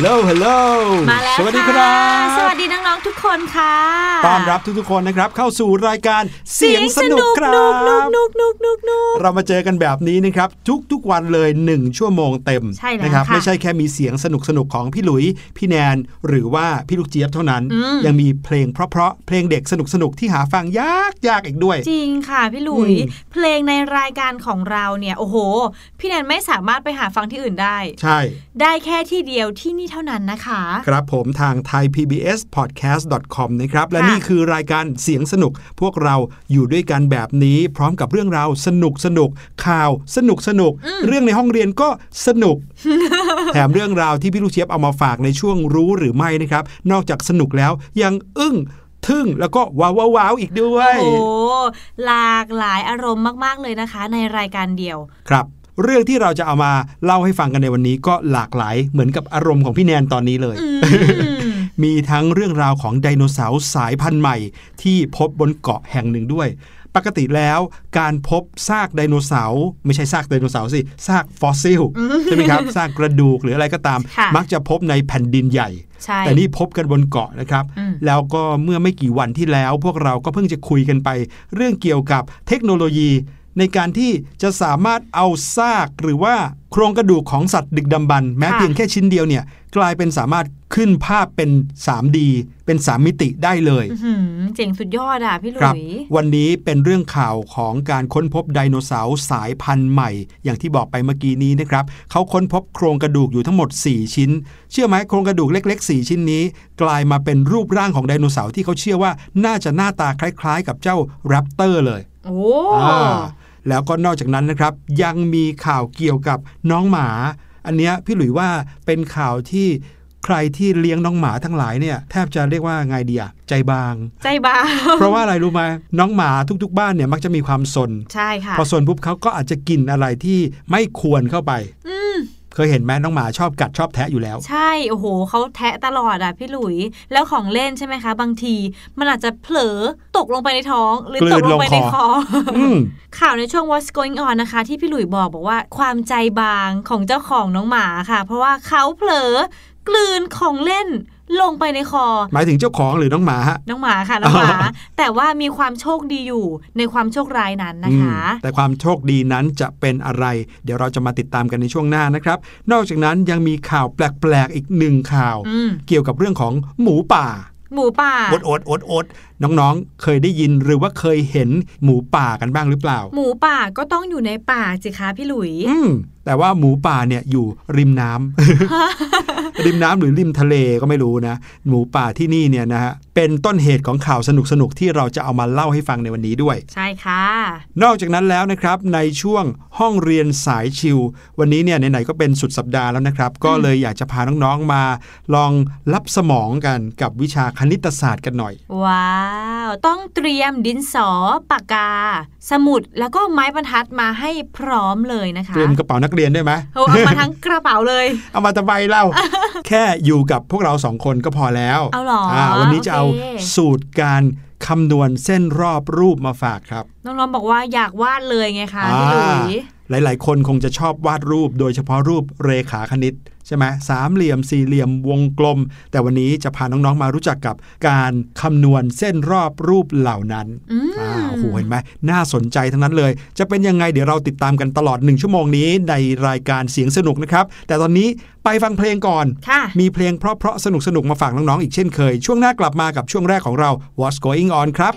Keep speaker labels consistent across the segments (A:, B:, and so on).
A: ลโหลฮัลโหล
B: มาแล้ว
A: สวัสดีครับ
B: สวัสดีน้องๆทุกคนค่ะ
A: ต้อนรับทุกๆคนนะครับ เข้าสู่รายการเสียงสนุกครั
B: นุกนุก
A: บ
B: นุกนุกนุกนุก
A: เรามาเจอกันแบบนี้นะครับ ทุกๆวันเลย 1 ชั่วโมงเต็ม
B: ใช่แล้ว
A: นะครับ
B: ค่ะ
A: ไม่ใช่แค่มีเสียงสนุกๆของพี่หลุย พี่แนน หรือว่าพี่ลูกเจี๊ยบเท่านั้น
B: อืม
A: ยังมีเพลงเพราะๆเพลงเด็กสนุกๆที่หาฟังยากยากๆอีกด้วย
B: จริงค่ะพี่หลุย
A: อืม
B: เพลงในรายการของเราเนี่ยโอ้โห พี่แนนไม่สามารถไปหาฟังที่อื่นได้
A: ใช่
B: ได้แค่ที่เดียวที่นี่เท่านั้นนะคะ
A: ครับผมทาง thaipbspodcast.com นะครับและ
B: ค่ะ
A: นี่คือรายการเสียงสนุกพวกเราอยู่ด้วยกันแบบนี้พร้อมกับเรื่องราวสนุกสนุก ข่าวสนุกสนุก เรื่องในห้องเรียนก็สนุก แถมเรื่องราวที่พี่ลูกเชียบเอามาฝากในช่วงรู้หรือไม่นะครับ นอกจากสนุกแล้วยังอึ้งทึ่งแล้วก็ว้าวว้าวว้าวอีกด้วย
B: โอ้โหหลากหลายอารมณ์มาก ๆ เลยนะคะ ในรายการเดียว
A: ครับ เรื่องที่เราจะเอามาเล่าให้ฟังกันในวันนี้ก็หลากหลายเหมือนกับอารมณ์ของพี่แนนตอนนี้เลย มีทั้งเรื่องราวของไดโนเสาร์สายพันธุ์ใหม่ ที่พบบนเกาะแห่งหนึ่งด้วย ปกติแล้วการพบซากไดโนเสาร์ไม่ใช่ซากไดโนเสาร์สิซากฟอสซิลใช่ไหมครับซากกระดูกหรืออะไรก็ตาม
B: ค่ะ
A: มักจะพบในแผ่นดินใหญ่
B: ใช่
A: แต่นี่พบกันบนเกาะนะครับ
B: อืม
A: แล้วก็เมื่อไม่กี่วันที่แล้ว พวกเราก็เพิ่งจะคุยกันไป เรื่องเกี่ยวกับเทคโนโลยีในการที่จะสามารถเอาซากหรือว่าโครงกระดูกของสัตว์ดึกดำบรรพ์แม้
B: ค่ะ
A: เพียงแค่ชิ้นเดียวเนี่ยกลายเป็นสามารถขึ้นภาพเป็น 3D เป็น3มิติได้เลย
B: อื้อหือเจ๋งสุดยอดอะพี่หลุ
A: ครับ
B: ย
A: วันนี้เป็นเรื่องข่าวของการค้นพบไดโนเสาร์สายพันธุ์ใหม่ อย่างที่บอกไปเมื่อกี้นี้นะครับเขาค้นพบโครงกระดูกอยู่ทั้งหมด 4 ชิ้น เชื่อไหมโครงกระดูกเล็ก ๆ 4 ชิ้นนี้ กลายมาเป็นรูปร่างของไดโนเสาร์ที่เขาเชื่อว่าน่าจะหน้าตาคล้าย ๆ กับเจ้าแรปเตอร์เลย
B: โอ้
A: อ่าแล้วก็นอกจากนั้นนะครับ ยังมีข่าวเกี่ยวกับน้องหมา อันเนี้ยพี่หลุยว่าเป็นข่าวที่ใค รที่เลี้ยงน้องหมาทั้งหลายเนี่ยแทบจะเรียกว่าไงดีอะใจบาง
B: ใจบาง
A: เพราะว่าอะไรรู้ไหมน้องหมาทุกๆ บ้านเนี่ยมักจะมีความสน
B: ใช่ค่ะ
A: พอสนปุ๊บเขาก็อาจจะกินอะไรที่ไม่ควรเข้าไป
B: อืม
A: เคยเห็นไหมน้องหมาชอบกัดชอบแทะอยู่แล้ว
B: ใช่โอ้โหเขาแทะตลอดอะพี่หลุย แล้วของเล่นใช่ไหมคะ บางที มันอาจจะเผลอตกลงไปในท้อง หรือก
A: ลื
B: ต
A: น
B: กลงไป
A: ลงคอ
B: ในคอ
A: อืม
B: ข่าวในช่วง What's Going On นะคะ ที่พี่หลุยบอกบอกว่าความใจบางของเจ้าของน้องหมาค่ะ เพราะว่าเขาเผลอ กลืนของเล่นลงไปในคอ
A: หมายถึงเจ้าของหรือน้องหมาฮะ
B: น้องหมาค่ะน้องหมา
A: อ๋อ
B: แต่ว่ามีความโชคดีอยู่ในความโชคร้ายนั้นนะคะ
A: อืมแต่ความโชคดีนั้นจะเป็นอะไร เดี๋ยวเราจะมาติดตามกันในช่วงหน้านะครับ นอกจากนั้นยังมีข่าวแปลกๆอีกหนึ่งข่าว
B: อืม
A: เกี่ยวกับเรื่องของหมูป่า
B: หมูป่า
A: อดอดอดอดน้องๆ เคยได้ยินหรือว่าเคยเห็นหมูป่ากันบ้างหรือเปล่า
B: หมูป่าก็ต้องอยู่ในป่าสิคะพี่หลุย
A: อืม แต่ว่าหมูป่าเนี่ยอยู่ริมน้ำริมน้ำหรือริมทะเลก็ไม่รู้นะ หมูป่าที่นี่เนี่ยนะฮะเป็นต้นเหตุของข่าวสนุกๆที่เราจะเอามาเล่าให้ฟังในวันนี้ด้วย
B: ใช่ค่ะ
A: นอกจากนั้นแล้วนะครับในช่วงห้องเรียนสายชิว วันนี้เนี่ยไหนๆก็เป็นสุดสัปดาห์แล้วนะครับ ก็เลยอยากจะพาน้องๆมา ลองรับสมองกันกับวิชาคณิตศาสตร์กันหน่อย
B: ว้าว ต้องเตรียมดินสอปากกา สมุดแล้วก็ไม้บรรทัดมาให้พร้อมเลยนะคะ
A: เตรียมกระเป๋านักเรียนได้ไหม
B: โอ้เอามาทั้งกระเป๋าเลย
A: เอามาตะไบเล่า แค่อยู่กับพวกเราสองคนก็พอแล้ว
B: เอาเหรออ่
A: วันนี้จะเอา
B: โอเค
A: สูตรการคำนวณเส้นรอบรูปมาฝากครับ
B: น้องๆบอกว่าอยากวาดเลยไงคะพี่หลุย
A: หลาย ๆ คนคงจะชอบวาดรูป โดยเฉพาะรูปเรขาคณิตใช่ไหมสามเหลี่ยม สี่เหลี่ยม วงกลม แต่วันนี้จะพาน้อง ๆ มารู้จักกับการคำนวณเส้นรอบรูปเหล่านั้น
B: อืม
A: อ่าโอ้โหเห็นไหมน่าสนใจทั้งนั้นเลย จะเป็นยังไงเดี๋ยวเราติดตามกันตลอดหนึ่งชั่วโมงนี้ในรายการเสียงสนุกนะครับ แต่ตอนนี้ไปฟังเพลงก่อน
B: ค่ะ
A: มีเพลงเพราะๆสนุกๆมาฝากน้อง ๆ อีกเช่นเคย ช่วงหน้ากลับมากับช่วงแรกของเรา What's Going On ครับ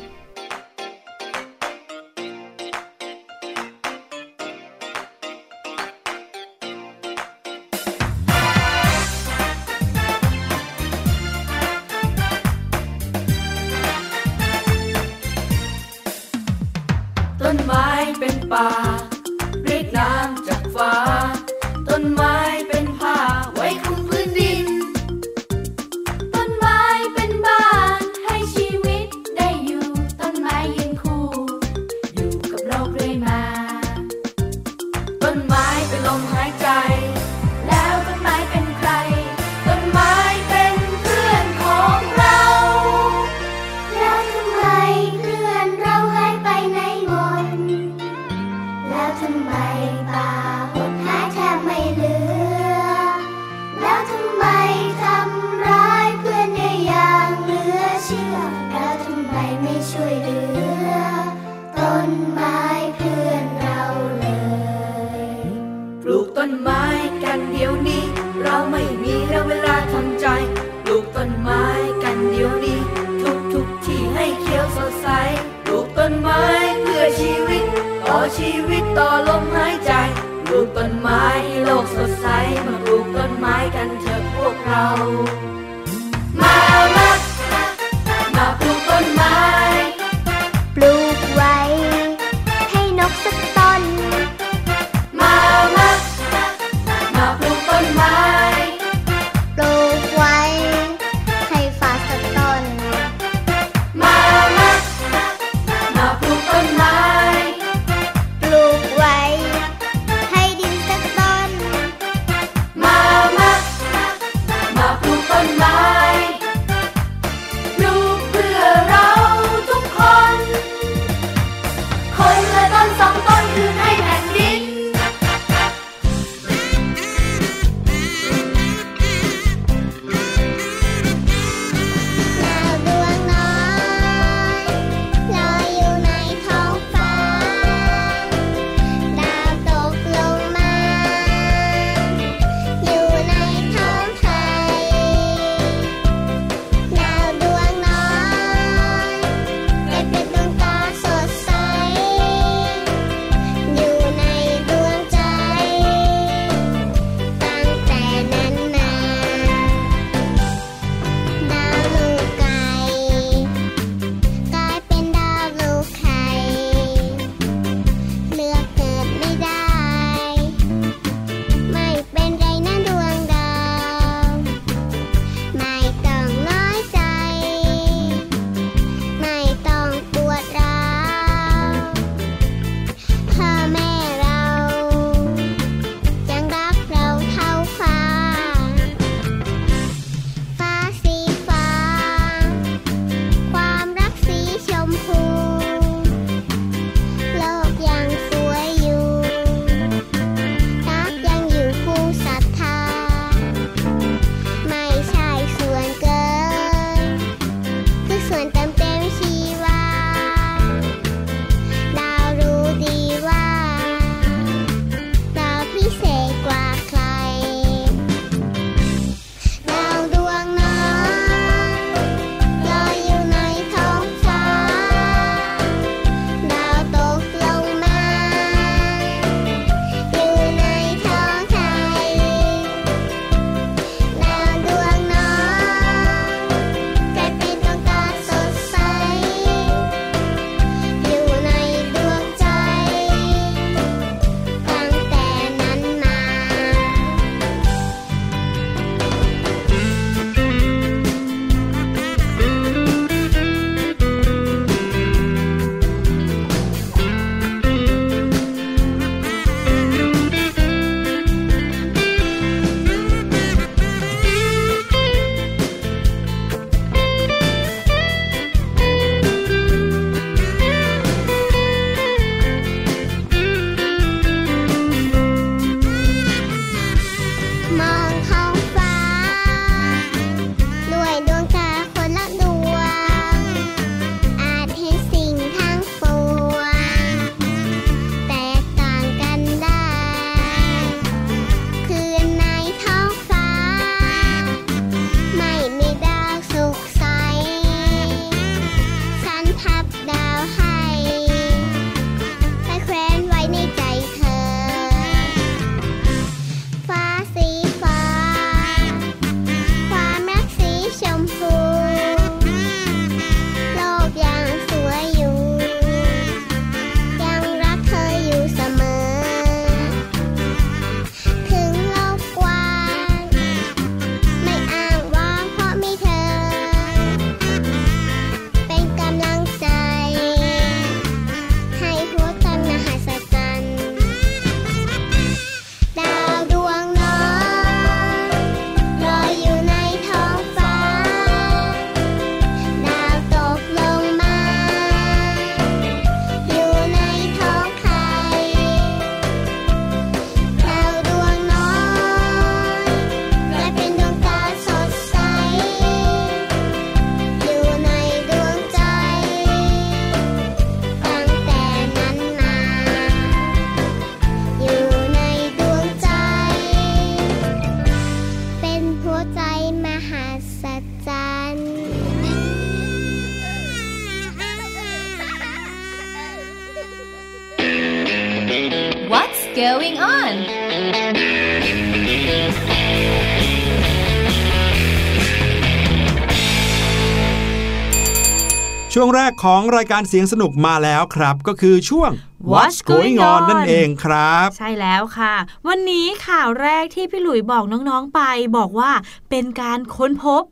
C: ช่วง
D: แร
C: กขอ
A: งรายการเสียงสนุกมาแล้วครับ ก็คือช่วง
B: What's Going On
A: นั่นเองครับ
B: ใช่แล้วค่ะ วันนี้ข่าวแรกที่พี่หลุยบอกน้องๆไป บอกว่าเป็นการค้นพบ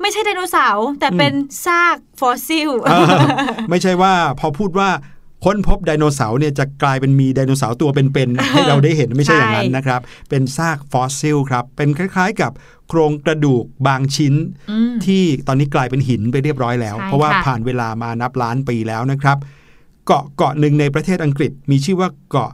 B: ไม่ใช่ไดโนเสาร์แต่เป็นซากฟอสซิล
A: อ่าไม่ใช่ว่าพอพูดว่า ค้นพบไดโนเสาร์เนี่ยจะกลายเป็นมีไดโนเสาร์ตัวเป็นๆให้เราได้เห็นไม่ใช่อย่างนั้นนะครับ เป็นซากฟอสซิลครับ เป็นคล้ายๆกับโครงกระดูกบางชิ้น
B: อืม
A: ที่ตอนนี้กลายเป็นหินไปเรียบร้อยแล้ว
B: ใช่
A: เพราะว่า
B: ค่ะ
A: ผ่านเวลามานับล้านปีแล้วนะครับ เกาะเกาะหนึ่งในประเทศอังกฤษ มีชื่อว่าเกาะ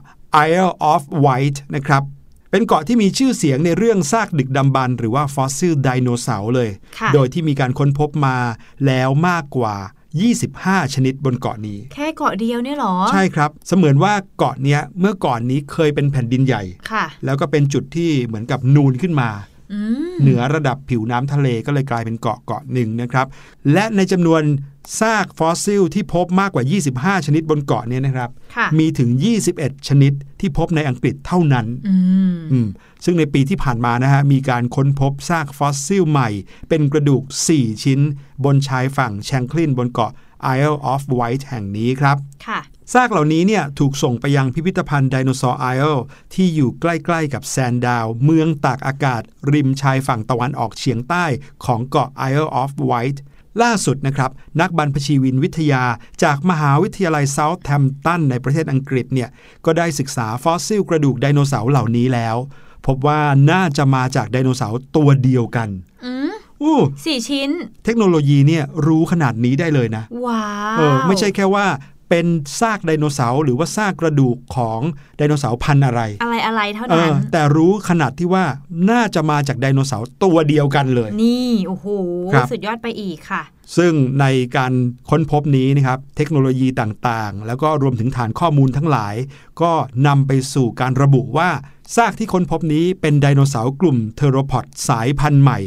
A: Isle of Wight นะครับเป็นเกาะที่มีชื่อเสียงในเรื่องซากดึกดำบรรพ์หรือว่าฟอสซิลไดโนเสาร์เลย
B: ค่ะ
A: โดยที่มีการค้นพบมาแล้วมากกว่า 25 ชนิดบนเกาะนี้
B: แค่เกาะเดียวเนี่ยเหรอ
A: ใช่ครับ เสมือนว่าเกาะเนี้ยเมื่อก่อนนี้เคยเป็นแผ่นดินใหญ่
B: ค่ะ
A: แล้วก็เป็นจุดที่เหมือนกับนูนขึ้นมา
B: อืม
A: เหนือระดับผิวน้ำทะเลก็เลยกลายเป็นเกาะเกาะหนึ่งนะครับ และในจำนวน ซากฟอสซิลที่พบมากกว่า 25 ชนิดบนเกาะเนี้นะครับ
B: ค่ะ
A: มีถึง 21 ชนิดที่พบในอังกฤษเท่านั้น
B: อืม
A: อืมซึ่งในปีที่ผ่านมานะฮะ มีการค้นพบซากฟอสซิลใหม่ เป็นกระดูก 4 ชิ้น บนชายฝั่งแชงคลินบนเกาะ Isle of Wight แห่งนี้ครับ
B: ค่ะ
A: ซากเหล่านี้เนี่ยถูกส่งไปยังพิพิธภัณฑ์ไดโนเสาร์ Isleที่อยู่ใกล้ๆกับแซนดาวน์ เมืองตากอากาศ ริมชายฝั่งตะวันออกเฉียงใต้ของเกาะ Isle of Wight ล่าสุดนะครับ นักบรรพชีวินวิทยา จากมหาวิทยาลัยเซาท์แ m มตันในประเทศอังกฤษเนี่ยก็ได้ศึกษาฟอสซิลกระดูกไดโนเสาร์เหล่านี้แล้ว พบว่าน่าจะมาจากไดโนเสาร์ตัวเดียวกัน
B: อืม
A: อู้
B: สี่ชิ้น
A: เทคโนโลยีเนี่ยรู้ขนาดนี้ได้เลยนะ
B: ว้าว
A: เออไม่ใช่แค่ว่า เป็นซากไดโนเสาร์หรือว่าซากกระดูกของไดโนเสาร์พันธุ์อะไร
B: อะไรอะไรเท่า
A: เอ
B: นั้น
A: อแต่รู้ขนาดที่ว่าน่าจะมาจากไดโนเสาร์ตัวเดียวกันเลย
B: นี่โอ้โห
A: ครับ
B: สุดยอดไปอีกค่ะ
A: ซึ่งในการค้นพบนี้นะครับ เทคโนโลยีต่างๆ แล้วก็รวมถึงฐานข้อมูลทั้งหลาย ก็นำไปสู่การระบุว่าซากที่ค้นพบนี้เป็นไดโนเสาร์กลุ่มเทโรพอดสายพันธุ์ใหม่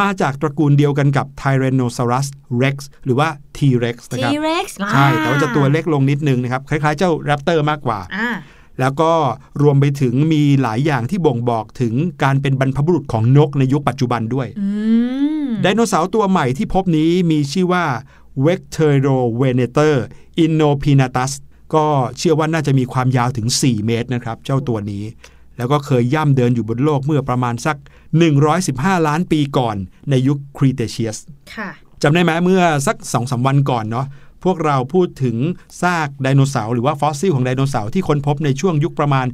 A: มาจากตระกูลเดียวกันกับ Tyrannosaurus Rex หรือว่า T-Rex นะครับ
B: T-Rex
A: ใช่ แต่ว่าจะตัวเล็กลงนิดนึงนะครับ คล้ายๆเจ้าแรปเตอร์มากกว่า
B: อ่า
A: แล้วก็รวมไปถึงมีหลายอย่างที่บ่งบอกถึงการเป็นบรรพบุรุษของนกในยุคปัจจุบันด้วย
B: อืม
A: ไดโนเสาร์ตัวใหม่ที่พบนี้มีชื่อว่า v e c t e r o v e n a t o r Innopinatus ก็เชื่อว่าน่าจะมีความยาวถึง 4 เมตรนะครับ เจ้าตัวนี้ แล้วก็เคยย่ำเดินอยู่บนโลกเมื่อประมาณสัก 115 ล้านปีก่อนในยุคครีเทเชียส
B: ค่ะ
A: จำได้ไหมเมื่อสัก2อสวันก่อนเนาะพวกเราพูดถึงซากไดโนเสาร์หรือว่าฟอสซิลของไดโนเสาร์ที่ค้นพบในช่วงยุคประมาณ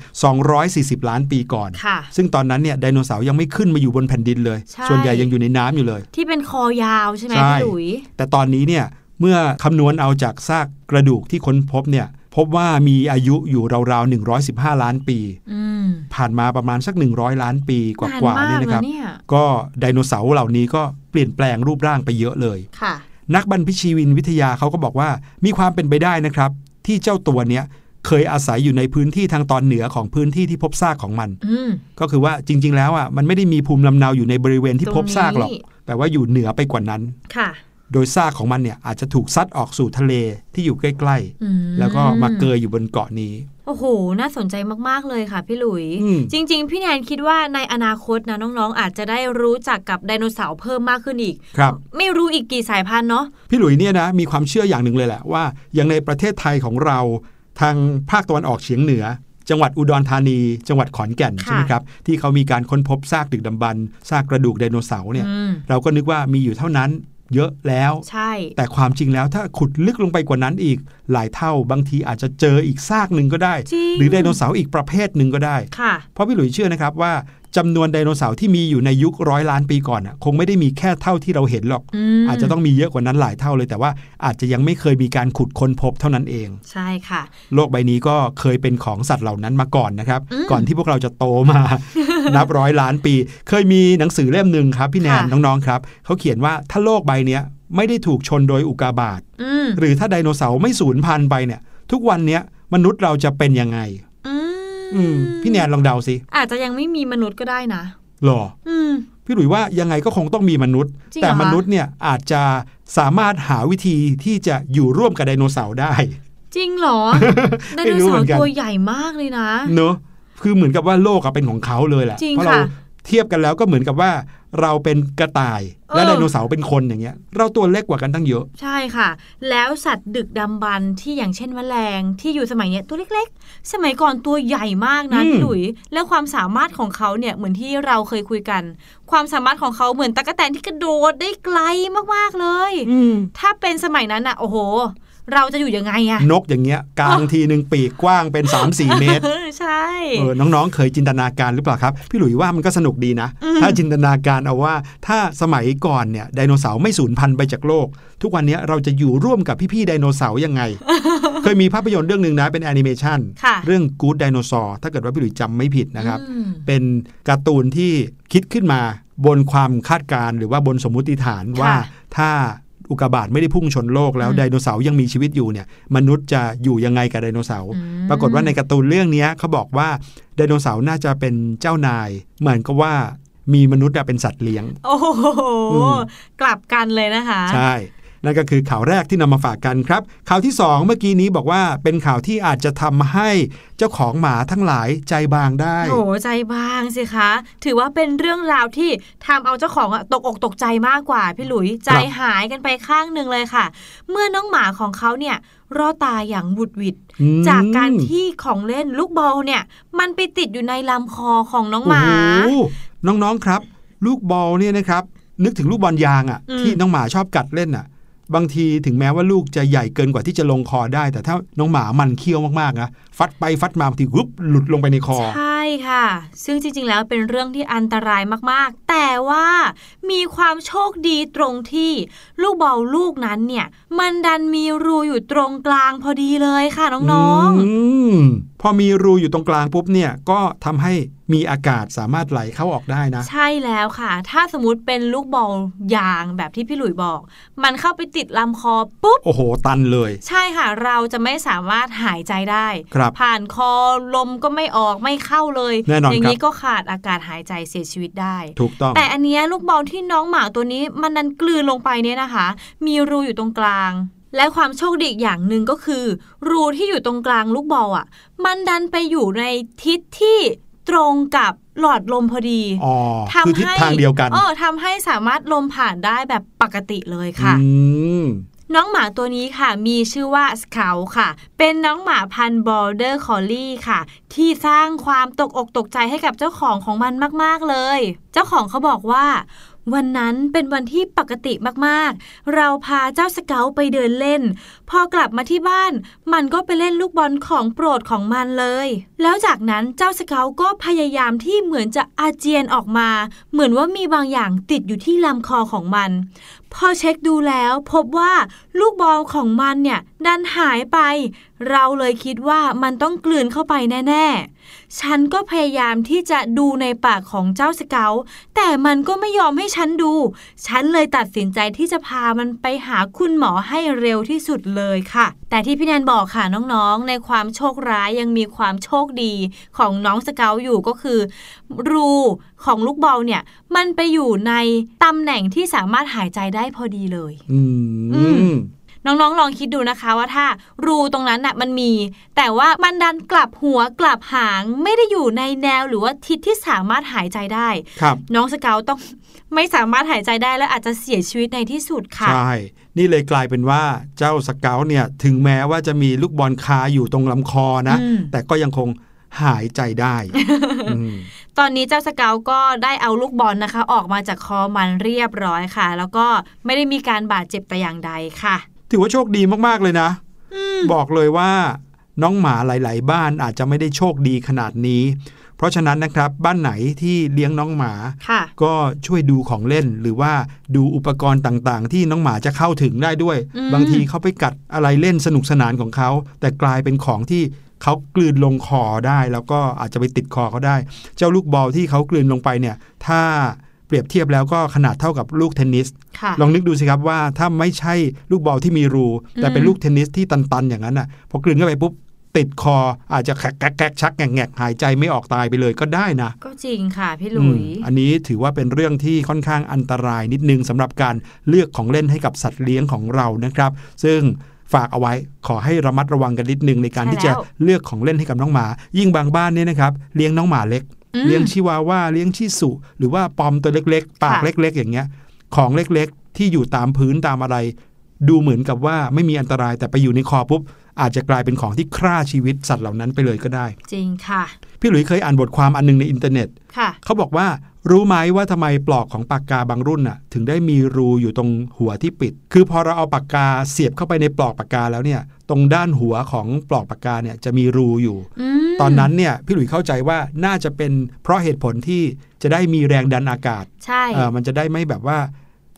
A: 240 ล้านปีก่อน
B: ค่ะ
A: ซึ่งตอนนั้นเนี่ยไดโนเสาร์ยังไม่ขึ้นมาอยู่บนแผ่นดินเลย
B: ใช่
A: ส่วนใหญ่ยังอยู่ในน้ำอยู่เลย
B: ที่เป็นคอยาวใช่ไหม
A: ใช่
B: พี่หลุย
A: แต่ตอนนี้เนี่ยเมื่อคำนวณเอาจากซากกระดูกที่ค้นพบเนี่ย พบว่ามีอายุอยู่ราวๆ 115 ล้านปี
B: อืม
A: ผ่านมาประมาณสัก 100 ล้านปีก
B: นาน
A: ว่าๆ
B: มาก
A: เนี่ยนะครับ
B: เนี่ย
A: ก็ไดโนเสาร์เหล่านี้ก็เปลี่ยนแปลงรูปร่างไปเยอะเลย
B: ค่ะ
A: นักบรรพชีวินวิทยาเขาก็บอกว่า มีความเป็นไปได้นะครับ ที่เจ้าตัวเนี้ยเคยอาศัยอยู่ในพื้นที่ทางตอนเหนือของพื้นที่ที่พบซากของมัน
B: อืม
A: ก็คือว่าจริง ๆ แล้วอะมันไม่ได้มีภูมิลำเนาอยู่ในบริเวณที่
B: ตรง
A: พบซากหรอก
B: นี้
A: แต่ว่าอยู่เหนือไปกว่านั้น
B: ค่ะ
A: โดยซากของมันเนี่ยอาจจะถูกซัดออกสู่ทะเลที่อยู่ใกล้
B: อืม
A: ๆแล้วก็มาเกยอยู่บนเกาะนี้
B: โอ้โห น่าสนใจมากๆเลยค่ะพี่หลุย
A: อืม
B: จริง ๆ พี่แนนคิดว่าในอนาคตนะน้องๆ อาจจะได้รู้จักกับไดโนเสาร์เพิ่มมากขึ้นอีก
A: ครับ
B: ไม่รู้อีกกี่สายพันธุ์เนาะ
A: พี่หลุยเนี่ยนะมีความเชื่ออย่างหนึ่งเลยแหละว่า อย่างในประเทศไทยของเรา ทางภาคตะวันออกเฉียงเหนือจังหวัดอุดรธานี จังหวัดขอนแก่น
B: ค่ะ
A: ใช่ไหมครับที่เขามีการค้นพบซากดึกดำบรรพ์ซากกระดูกไดโนเสาร์เนี่ย
B: อืม
A: เราก็นึกว่ามีอยู่เท่านั้น เยอะแล้ว
B: ใช่
A: แต่ความจริงแล้วถ้าขุดลึกลงไปกว่านั้นอีก หลายเท่าบางทีอาจจะเจออีกซากหนึ่งก็ได้
B: จริง
A: หรือไดโนเสาร์อีกประเภทหนึ่งก็ได้
B: ค่ะ
A: เพราะพี่หลุยส์เชื่อนะครับว่าจำนวนไดโนเสาร์ที่มีอยู่ในยุคร้อยล้านปีก่อนน่ะคงไม่ได้มีแค่เท่าที่เราเห็นหรอก
B: อืม
A: อาจจะต้องมีเยอะกว่านั้นหลายเท่าเลย แต่ว่าอาจจะยังไม่เคยมีการขุดค้นพบเท่านั้นเอง
B: ใช่ค่ะ
A: โลกใบนี้ก็เคยเป็นของสัตว์เหล่านั้นมาก่อนนะครับ
B: อืม
A: ก่อนที่พวกเราจะโตมา นับร้อยล้านปี เคยมีหนังสือเล่มหนึ่งครับ พี่แนน
B: ค่ะ
A: น้องๆครับเขาเขียนว่าถ้าโลกใบเนี้ยไม่ได้ถูกชนโดยอุกาบาต
B: อืม
A: หรือถ้าไดโนเสาร์ไม่สูญพันธุ์ไปเนี่ย ทุกวันเนี้ยมนุษย์เราจะเป็นยังไง
B: อืม
A: อืมพี่แนนลองเดาสิ
B: อาจจะยังไม่มีมนุษย์ก็ได้นะ
A: หรอ
B: อืม
A: พี่หลุยว่ายังไงก็คงต้องมีมนุษย์
B: จริงเหรอ
A: แต่
B: คะ
A: มนุษย์เนี่ยอาจจะสามารถหาวิธีที่จะอยู่ร่วมกับไดโนเสาร์ได้
B: จริงเหรอได
A: ไม่
B: โน
A: รู้
B: เสา
A: เหมือน
B: ร์
A: กัน
B: ตัวใหญ่มากเลยนะ
A: เนอะ คือเหมือนกับว่าโลกอะเป็นของเขาเลยแหละ
B: จริง
A: เพราะเรา
B: ค่ะ
A: เทียบกันแล้วก็เหมือนกับว่าเราเป็นกระต่ายและ
B: เออ
A: ไดโนเสาร์เป็นคนอย่างเงี้ย เราตัวเล็กกว่ากันตั้งเยอะ
B: ใช่ค่ะ แล้วสัตว์ดึกดำบรรพ์ที่อย่างเช่นแมลงที่อยู่สมัยเนี้ยตัวเล็กๆ สมัยก่อนตัวใหญ่มากนะ
A: อืม
B: พี่หลุย แล้วความสามารถของเขาเนี่ยเหมือนที่เราเคยคุยกัน ความสามารถของเขาเหมือนตะกแตนที่กระโดดได้ไกลมากๆเลย
A: อืม
B: ถ้าเป็นสมัยนั้นอะโอ้โห เราจะอยู่ยังไงอะ
A: นกอย่างเงี้ยกลางทีหนึ่งปีกกว้างเป็น 3-4 เมตร
B: เออใช่
A: เออน้องๆ เคยจินตนาการหรือเปล่าครับ พี่หลุยว่ามันก็สนุกดีนะ ถ้าจินตนาการเอาว่าถ้าสมัยก่อนเนี่ยไดโนเสาร์ไม่สูญพันธุ์ไปจากโลก ทุกวันนี้เราจะอยู่ร่วมกับพี่ๆไดโนเสาร์ยังไง เคยมีภาพยนตร์เรื่องหนึ่งนะเป็นแอนิเมชัน
B: ค่ะ
A: เรื่อง Good Dinosaur ถ้าเกิดว่าพี่หลุยจำไม่ผิดนะครับ
B: อืม
A: เป็นการ์ตูนที่คิดขึ้นมาบนความคาดการณ์หรือว่าบนสมมุติฐานว่าถ้า อุกกาบาตไม่ได้พุ่งชนโลกแล้ว
B: อืม
A: ไดโนเสาร์ยังมีชีวิตอยู่เนี่ยมนุษย์จะอยู่ยังไงกับไดโนเสาร์
B: อืม
A: ปรากฏว่าในการ์ตูนเรื่องเนี้ยเขาบอกว่าไดโนเสาร์น่าจะเป็นเจ้านาย เหมือนกับว่ามีมนุษย์อะเป็นสัตว์เลี้ยง
B: โอ้โห
A: อืม
B: กลับกันเลยนะคะ
A: ใช่ นั่นก็คือข่าวแรกที่นำมาฝากกันครับ ข่าวที่ 2 เมื่อกี้นี้บอกว่าเป็นข่าวที่อาจจะทำให้เจ้าของหมาทั้งหลายใจบางได้
B: โหใจบางสิคะ ถือว่าเป็นเรื่องราวที่ทำเอาเจ้าของอะตกอกตกใจมากกว่าพี่หลุยใจหายกันไปข้างหนึ่งเลยค่ะ เมื่อน้องหมาของเขาเนี่ยรอดตายอย่างหวุดหวิด
A: อืม
B: จากการที่ของเล่นลูกบอลเนี่ย มันไปติดอยู่ในลำคอของน้องหมา
A: โอ้โหน้องๆครับ ลูกบอลเนี่ยนะครับ นึกถึงลูกบอลยางอะ่ะ
B: อืม
A: ที่น้องหมาชอบกัดเล่นอะ บางทีถึงแม้ว่าลูกจะใหญ่เกินกว่าที่จะลงคอได้ แต่ถ้าน้องหมามันเคี้ยวมากๆนะฟัดไปฟัดมาบางทีวุบหลุดลงไปในคอ
B: ใช่ค่ะ ซึ่งจริง ๆ แล้วเป็นเรื่องที่อันตรายมากๆ แต่ว่ามีความโชคดีตรงที่ลูกบอลลูกนั้นเนี่ย มันดันมีรูอยู่ตรงกลางพอดีเลยค่ะน้อง
A: อืม พอมีรูอยู่ตรงกลางปุ๊บเนี่ยก็ทำให้มีอากาศสามารถไหลเข้าออกได้นะ
B: ๆใช่แล้วค่ะ ถ้าสมมติเป็นลูกบอลยางแบบที่พี่หลุยบอก มันเข้าไปติดลำคอปุ๊บ
A: โอ้โหตันเลย
B: ใช่ค่ะ เราจะไม่สามารถหายใจได้
A: ครับ
B: ผ่านคอลมก็ไม่ออกไม่เข้าเลย
A: แน่นอน
B: อย่าง
A: ครับ
B: นี้ก็ขาดอากาศหายใจเสียชีวิตได้
A: ถูกต้อง
B: แต่อันเนี้ยลูกบอลที่น้องหมาตัวนี้มันดันกลืนลงไปเนี่ยนะคะ มีรูอยู่ตรงกลาง และความโชคดีอีกอย่างหนึ่งก็คือ รูที่อยู่ตรงกลางลูกบอลอะ มันดันไปอยู่ในทิศที่ตรงกับหลอดลมพอดี
A: อ๋อ
B: ทำ
A: คือทิศ
B: ให้
A: ทางเดียวกัน
B: เออทำให้สามารถลมผ่านได้แบบปกติเลยค่ะ
A: อืม
B: น้องหมาตัวนี้ค่ะ มีชื่อว่าสเ u าค่ะ เป็นน้องหมาพันธุ์บอร์เดอร์คอลลี่ค่ะ ที่สร้างความตกอกตกใจให้กับเจ้าของของมันมาก ๆ เลย เจ้าของเขาบอกว่า วันนั้นเป็นวันที่ปกติมากๆ เราพาเจ้าสเกลไปเดินเล่น พอกลับมาที่บ้าน มันก็ไปเล่นลูกบอลของโปรดของมันเลย แล้วจากนั้นเจ้าสเกลก็พยายามที่เหมือนจะอาเจียนออกมา เหมือนว่ามีบางอย่างติดอยู่ที่ลำคอของมัน พอเช็คดูแล้วพบว่าลูกบอลของมันเนี่ยดันหายไป เราเลยคิดว่ามันต้องกลืนเข้าไปแน่ ๆ ฉันก็พยายามที่จะดูในปากของเจ้าสเกลแต่มันก็ไม่ยอมให้ฉันดู ฉันเลยตัดสินใจที่จะพามันไปหาคุณหมอให้เร็วที่สุดเลยค่ะ แต่ที่พี่แนนบอกค่ะน้องๆ ในความโชคร้ายยังมีความโชคดีของน้องสเกลอยู่ก็คือ รูของลูกบอลเนี่ย มันไปอยู่ในตำแหน่งที่สามารถหายใจได้พอดีเลย
A: อื
B: อื
A: ม
B: มน้องๆ ลองคิดดูนะคะว่าถ้ารูตรงนั้นน่ะมันมี แต่ว่ามันดันกลับหัวกลับหางไม่ได้อยู่ในแนวหรือว่าทิศที่สามารถหายใจได้
A: ครับ
B: น้องสเกลต้องไม่สามารถหายใจได้และอาจจะเสียชีวิตในที่สุดค่ะ
A: ใช่ นี่เลยกลายเป็นว่าเจ้าสเกลเนี่ยถึงแม้ว่าจะมีลูกบอลคาอยู่ตรงลำคอนะ
B: อืม
A: แต่ก็ยังคง หายใจได้อืม
B: ตอนนี้เจ้าสเกลก็ได้เอาลูกบอลนะคะ ออกมาจากคอมันเรียบร้อยค่ะ แล้วก็ไม่ได้มีการบาดเจ็บแต่อย่างใดค่ะ
A: ถือว่าโชคดีมากๆเลยนะบอกเลยว่าน้องหมาหลาย ๆ บ้านอาจจะไม่ได้โชคดีขนาดนี้ เพราะฉะนั้นนะครับบ้านไหนที่เลี้ยงน้องหมา
B: ค่ะ
A: ก็ช่วยดูของเล่นหรือว่าดูอุปกรณ์ต่างๆ ที่น้องหมาจะเข้าถึงได้ด้วย
B: อืม
A: บางทีเขาไปกัดอะไรเล่นสนุกสนานของเขา แต่กลายเป็นของที่ เขากลืนลงคอได้ แล้วก็อาจจะไปติดคอเขาได้ เจ้าลูกบอลที่เขากลืนลงไปเนี่ย ถ้าเปรียบเทียบแล้วก็ขนาดเท่ากับลูกเทนนิส
B: ค่ะ
A: ลองนึกดูสิครับว่าถ้าไม่ใช่ลูกบอลที่มีรู แต่เป็น
B: อืม
A: ลูกเทนนิสที่ตันๆ อย่างนั้นน่ะพอกลืนเข้าไปปุ๊บติดคออาจจะแกกแกกชักแงกๆหายใจไม่ออกตายไปเลยก็ได้นะ
B: ก็จริงค่ะพี่ห
A: อื
B: ลุ
A: ม
B: ย
A: อันนี้ถือว่าเป็นเรื่องที่ค่อนข้างอันตรายนิดนึงสำหรับการเลือกของเล่นให้กับสัตว์เลี้ยงของเรานะครับ ซึ่ง ฝากเอาไว้ ขอให้ระมัดระวังกันนิดนึงในการ
B: ใช่
A: ที่จะ
B: แล้ว
A: เลือกของเล่นให้กับน้องหมา ยิ่งบางบ้านเนี่ยนะครับเลี้ยงน้องหมาเล็ก
B: อืม
A: เลี้ยงชิวาว่าเลี้ยงชิสุ หรือว่าปอมตัวเล็กๆ ปาก
B: ค่ะ
A: เล็ก ๆ อย่างเงี้ย ของเล็กๆ ที่อยู่ตามพื้นตามอะไร ดูเหมือนกับว่าไม่มีอันตรายแต่ไปอยู่ในคอปุ๊บอาจจะกลายเป็นของที่ฆ่าชีวิตสัตว์เหล่านั้นไปเลยก็ได้
B: จริงค่ะ
A: พี่หลุยเคยอ่านบทความอันหนึงในอินเทอร์เน็ต
B: ค่ะ
A: เขาบอกว่า รู้ไหมว่าทำไมปลอกของปากกาบางรุ่นน่ะ ถึงได้มีรูอยู่ตรงหัวที่ปิด คือพอเราเอาปากกาเสียบเข้าไปในปลอกปากกาแล้วเนี่ย ตรงด้านหัวของปลอกปากกาเนี่ยจะมีรูอยู่
B: อืม
A: ตอนนั้นเนี่ยพี่หลุยเข้าใจว่าน่าจะเป็นเพราะเหตุผลที่จะได้มีแรงดันอากาศ
B: ใช่
A: เออมันจะได้ไม่แบบว่า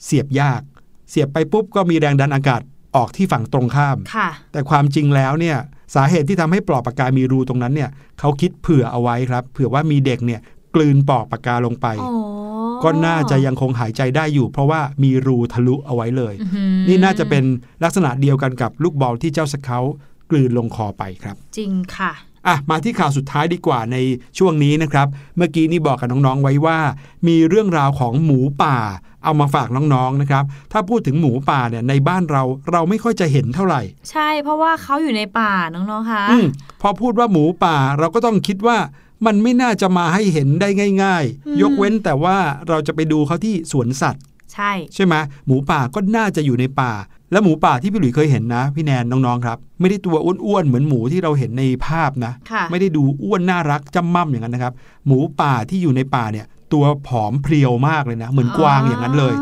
A: เสียบยาก เสียบไปปุ๊บก็มีแรงดันอากาศออกที่ฝั่งตรงข้าม
B: ค่ะ
A: แต่ความจริงแล้วเนี่ยสาเหตุที่ทำให้ปลอกปากกามีรูตรงนั้นเนี่ยเขาคิดเผื่อเอาไว้ครับ เผื่อว่ามีเด็กเนี่ย กลืนปลอกปากกาลงไป
B: โอ้
A: ก็น่าจะยังคงหายใจได้อยู่ เพราะว่ามีรูทะลุเอาไว้เลย
B: อื้อหือ
A: นี่น่าจะเป็นลักษณะเดียวกันกับลูกบอลที่เจ้าสเกลกลืนลงคอไปครับ
B: จริงค่ะ
A: อะมาที่ข่าวสุดท้ายดีกว่าในช่วงนี้นะครับ เมื่อกี้นี่บอกกับน้องๆไว้ว่า มีเรื่องราวของหมูป่า เอามาฝากน้องๆนะครับ ถ้าพูดถึงหมูป่าเนี่ยในบ้านเราเราไม่ค่อยจะเห็นเท่าไหร่
B: ใช่เพราะว่าเขาอยู่ในป่าน้องๆคะ
A: อืมพอพูดว่าหมูป่าเราก็ต้องคิดว่า มันไม่น่าจะมาให้เห็นได้ง่าย
B: อืม
A: ๆยกเว้นแต่ว่าเราจะไปดูเขาที่สวนสัตว์
B: ใช่
A: ใช่ไหมหมูป่าก็น่าจะอยู่ในป่า และหมูป่าที่พี่หลุยเคยเห็นนะ พี่แนนน้องๆครับ ไม่ได้ตัวอ้วนๆเหมือนหมูที่เราเห็นในภาพนะ
B: ค่ะ
A: ไม่ได้ดูอ้วนน่ารักจำม่ำอย่างนั้นนะครับ หมูป่าที่อยู่ในป่าเนี่ย ตัวผอมเพรียวมากเลยนะ เหมือนกวางอย่างนั้นเลย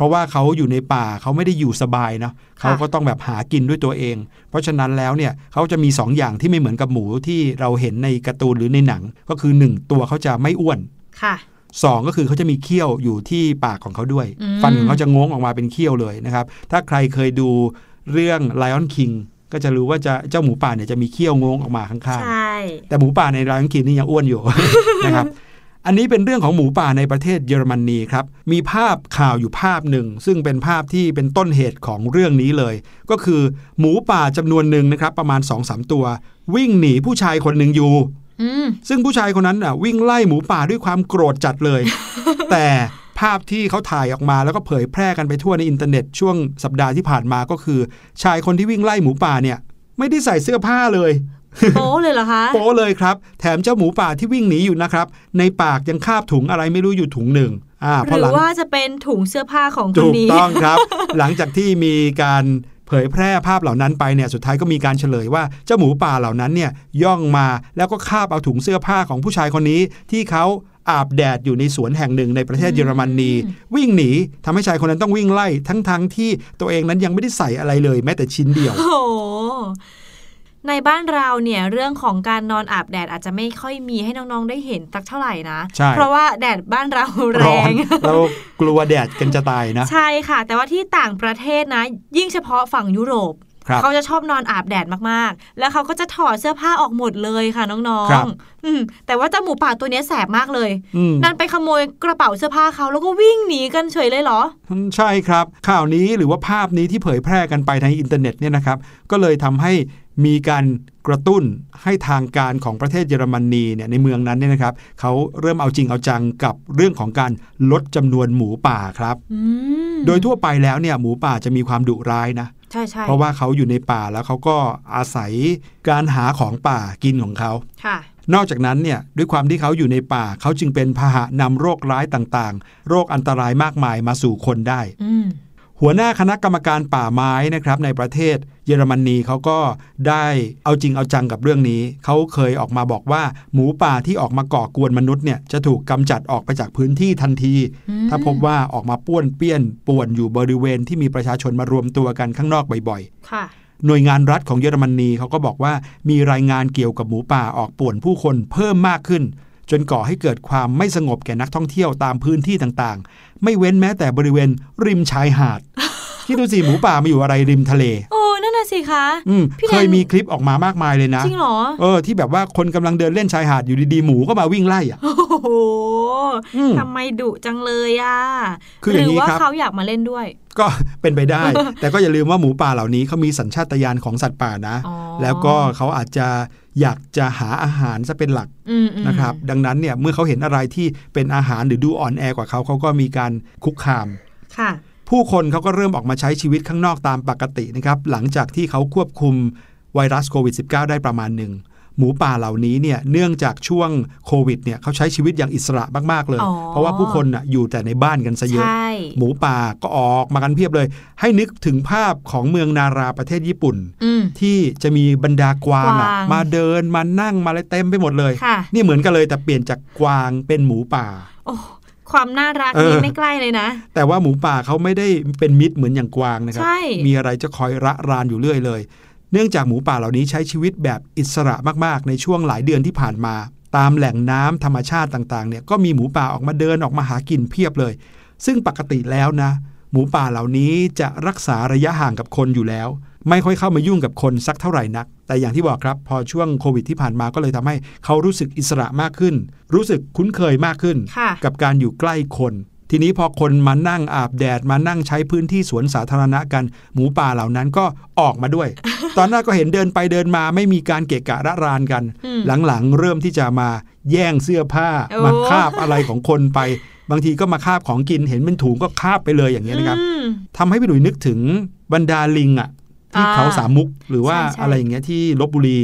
A: เพราะว่าเขาอยู่ในป่าเขาไม่ได้อยู่สบายนะเขาก็ต้องแบบหากินด้วยตัวเอง เพราะฉะนั้นแล้วเนี่ยเขาจะมี2ออย่างที่ไม่เหมือนกับหมูที่เราเห็นในการ์ตูนหรือในหนัง ก็คือ 1 ตัวเขาจะไม่อ้วน
B: ค่ะ
A: สองก็คือเขาจะมีเขี้ยวอยู่ที่ปากของเขาด้วย
B: อืม
A: ฟันของเขาจะงงออกมาเป็นเขี้ยวเลยนะครับ ถ้าใครเคยดูเรื่อง Lion King ก็จะรู้ว่าจะเจ้าหมูป่าเนี่ยจะมีเขี้ยวงงออกมาข้าง
B: ใช่
A: ๆแต่หมูป่าใน Lion King นี่ยังอ้วนอยู่นะครับ อันนี้เป็นเรื่องของหมูป่าในประเทศเยอรมนีครับ มีภาพข่าวอยู่ภาพหนึ่ง ซึ่งเป็นภาพที่เป็นต้นเหตุของเรื่องนี้เลย ก็คือหมูป่าจำนวนหนึ่งนะครับประมาณ2-3ตัว วิ่งหนีผู้ชายคนหนึ่งอยู่
B: อืม
A: ซึ่งผู้ชายคนนั้นน่ะวิ่งไล่หมูป่าด้วยความโกรธจัดเลย แต่ภาพที่เขาถ่ายออกมาแล้วก็เผยแพร่กันไปทั่วในอินเทอร์เน็ตช่วงสัปดาห์ที่ผ่านมาก็คือ ชายคนที่วิ่งไล่หมูป่าเนี่ย ไม่ได้ใส่เสื้อผ้าเลย
B: โป๊เลยเหรอคะ
A: โป๊เลยครับ แถมเจ้าหมูป่าที่วิ่งหนีอยู่นะครับ ในปากยังคาบถุงอะไรไม่รู้อยู่ถุงหนึ่งอ่า
B: ห
A: พอ
B: รื
A: หลั
B: องว่าจะเป็นถุงเสื้อผ้าของคน
A: ถูก
B: นี้
A: ต้องครับ หลังจากที่มีการเผยแพร่ภาพเหล่านั้นไปเนี่ยสุดท้ายก็มีการเฉลยว่าเจ้าหมูป่าเหล่านั้นเนี่ยย่องมาแล้วก็คาบเอาถุงเสื้อผ้าของผู้ชายคนนี้ ที่เขาอาบแดดอยู่ในสวนแห่งหนึ่งในประเทศเยอรมนีวิ่งหนีทำให้ชายคนนั้นต้องวิ่งไล่ทั้งๆที่ตัวเองนั้นยังไม่ได้ใส่อะไรเลย แม้แต่ชิ้นเดียว
B: โอ้โห ในบ้านเราเนี่ยเรื่องของการนอนอาบแดดอาจจะไม่ค่อยมีให้น้อง ๆ ได้เห็นสักเท่าไหร่นะ
A: ใช่
B: เพราะว่าแดดบ้านเราแร
A: ร้อน
B: ง
A: เรากลัวแดดกันจะตายนะ
B: ใช่ค่ะ แต่ว่าที่ต่างประเทศนะ ยิ่งเฉพาะฝั่งยุโรป
A: ครับ
B: เขาจะชอบนอนอาบแดดมากๆ แล้วเขาก็จะถอดเสื้อผ้าออกหมดเลยค่ะน้อง
A: ครับ
B: ๆอืมแต่ว่าเจ้าหมูป่าตัวเนี้ยแสบมากเลย
A: อืม
B: นั่นไปขโมยกระเป๋าเสื้อผ้าเขาแล้วก็วิ่งหนีกันเฉยเลยเหรอ
A: ใช่ครับ ข่าวนี้หรือว่าภาพนี้ที่เผยแพร่กันไปในอินเทอร์เน็ตเนี่ยนะครับ ก็เลยทำให้ มีการกระตุ้นให้ทางการของประเทศเยอรมนีเนี่ยในเมืองนั้นเนี่ยนะครับเขาเริ่มเอาจริงเอาจังกับเรื่องของการลดจำนวนหมูป่าครับ
B: อืม
A: โดยทั่วไปแล้วเนี่ยหมูป่าจะมีความดุร้ายนะ
B: ใช่ใช่
A: เพราะว่าเขาอยู่ในป่าแล้วเขาก็อาศัยการหาของป่ากินของเขา
B: ค่ะ
A: นอกจากนั้นเนี่ยด้วยความที่เขาอยู่ในป่าเขาจึงเป็นพาหะนำโรคร้ายต่างๆ โรคอันตรายมากมายมาสู่คนได้
B: อืม
A: หัวหน้าคณะกรรมการป่าไม้นะครับในประเทศเยอรมนีเขาก็ได้เอาจริงเอาจังกับเรื่องนี้ เขาเคยออกมาบอกว่าหมูป่าที่ออกมาก่อกวนมนุษย์เนี่ยจะถูกกำจัดออกไปจากพื้นที่ทันที
B: อืม
A: ถ้าพบว่าออกมาป้วนเปี้ยนป่วนอยู่บริเวณที่มีประชาชนมารวมตัวกันข้างนอกบ่อยๆ
B: ค่ะ
A: หน่วยงานรัฐของเยอรมนีเขาก็บอกว่ามีรายงานเกี่ยวกับหมูป่าออกป่วนผู้คนเพิ่มมากขึ้น จนก่อให้เกิดความไม่สงบแก่นักท่องเที่ยวตามพื้นที่ต่างๆ ไม่เว้นแม้แต่บริเวณริมชายหาดคิดดูสิหมูป่ามาอยู่อะไรริมทะเล
B: โอ้ นั่นน่ะสิคะ
A: อืม
B: พี่แนน
A: เคยมีคลิปออกมามากมายเลยนะ
B: จริงเหรอ
A: เออที่แบบว่าคนกำลังเดินเล่นชายหาดอยู่ดีๆหมูก็มาวิ่งไล่อะ
B: โอ้โห
A: อืม
B: ทำไมดุจังเลยอะ
A: คืออย่างนี้
B: หรือว่า
A: ครับ
B: เขาอยากมาเล่นด้วย
A: ก็เป็นไปได้ แต่ก็อย่าลืมว่าหมูป่าเหล่านี้เขามีสัญชาตญาณของสัตว์ป่านะ
B: อ๋อ
A: แล้วก็เขาอาจจะอยากจะหาอาหารซะเป็นหลัก
B: อืมอืม
A: นะครับ ดังนั้นเนี่ยเมื่อเขาเห็นอะไรที่เป็นอาหารหรือดูอ่อนแอกว่าเขาเขาก็มีการคุกคาม
B: ค่ะ
A: ผู้คนเขาก็เริ่มออกมาใช้ชีวิตข้างนอกตามปกตินะครับ หลังจากที่เขาควบคุมไวรัสโควิด -19 ได้ประมาณหนึ่งหมูป่าเหล่านี้เนี่ยเนื่องจากช่วงโควิดเนี่ยเขาใช้ชีวิตอย่างอิสระมาก ๆ เลย
B: อ๋อ
A: เพราะว่าผู้คนน่ะอยู่แต่ในบ้านกันซะเยอะ
B: ใช่
A: หมูป่าก็ออกมากันเพียบเลย ให้นึกถึงภาพของเมืองนาราประเทศญี่ปุ่น
B: อืม
A: ที่จะมีบรรดากวางอะ
B: กวาง
A: มาเดินมานั่งมาอะไรเต็มไปหมดเลย
B: ค่ะ
A: นี่เหมือนกันเลยแต่เปลี่ยนจากกวางเป็นหมูป่า
B: โอ้ ความน่ารัก
A: เออ
B: นี่ไม่ใกล้เลยนะ
A: แต่ว่าหมูป่าเขาไม่ได้เป็นมิตรเหมือนอย่างกวางนะครับ
B: ใช่
A: มีอะไรจะคอยระรานอยู่เรื่อยเลย เนื่องจากหมูป่าเหล่านี้ใช้ชีวิตแบบอิสระมากๆ ในช่วงหลายเดือนที่ผ่านมา ตามแหล่งน้ำธรรมชาติต่างๆเนี่ยก็มีหมูป่าออกมาเดินออกมาหากินเพียบเลย ซึ่งปกติแล้วนะ หมูป่าเหล่านี้จะรักษาระยะห่างกับคนอยู่แล้ว ไม่ค่อยเข้ามายุ่งกับคนสักเท่าไหร่นัก แต่อย่างที่บอกครับ พอช่วงโควิดที่ผ่านมาก็เลยทำให้เขารู้สึกอิสระมากขึ้น รู้สึกคุ้นเคยมากขึ้น
B: ค่ะ
A: กับการอยู่ใกล้คนทีนี้พอคนมานั่งอาบแดดมานั่งใช้พื้นที่สวนสาธารณะกัน หมูป่าเหล่านั้นก็ออกมาด้วย ตอนแรกก็เห็นเดินไปเดินมาไม่มีการเกะกะระรานกัน
B: อืม
A: หลังๆ เริ่มที่จะมาแย่งเสื้อผ้า
B: โอ้
A: มาคาบอะไรของคนไป บางทีก็มาคาบของกินเห็นเป็นถุงก็คาบไปเลยอย่างเงี้ยนะครับ
B: อืม
A: ทำให้พี่หลุยนึกถึงบรรดาลิงอะที่
B: อ่า
A: เขาสามมุกหรือว่า
B: ใช่ใช่
A: อะไรอย่างเงี้ยที่ลบบุรี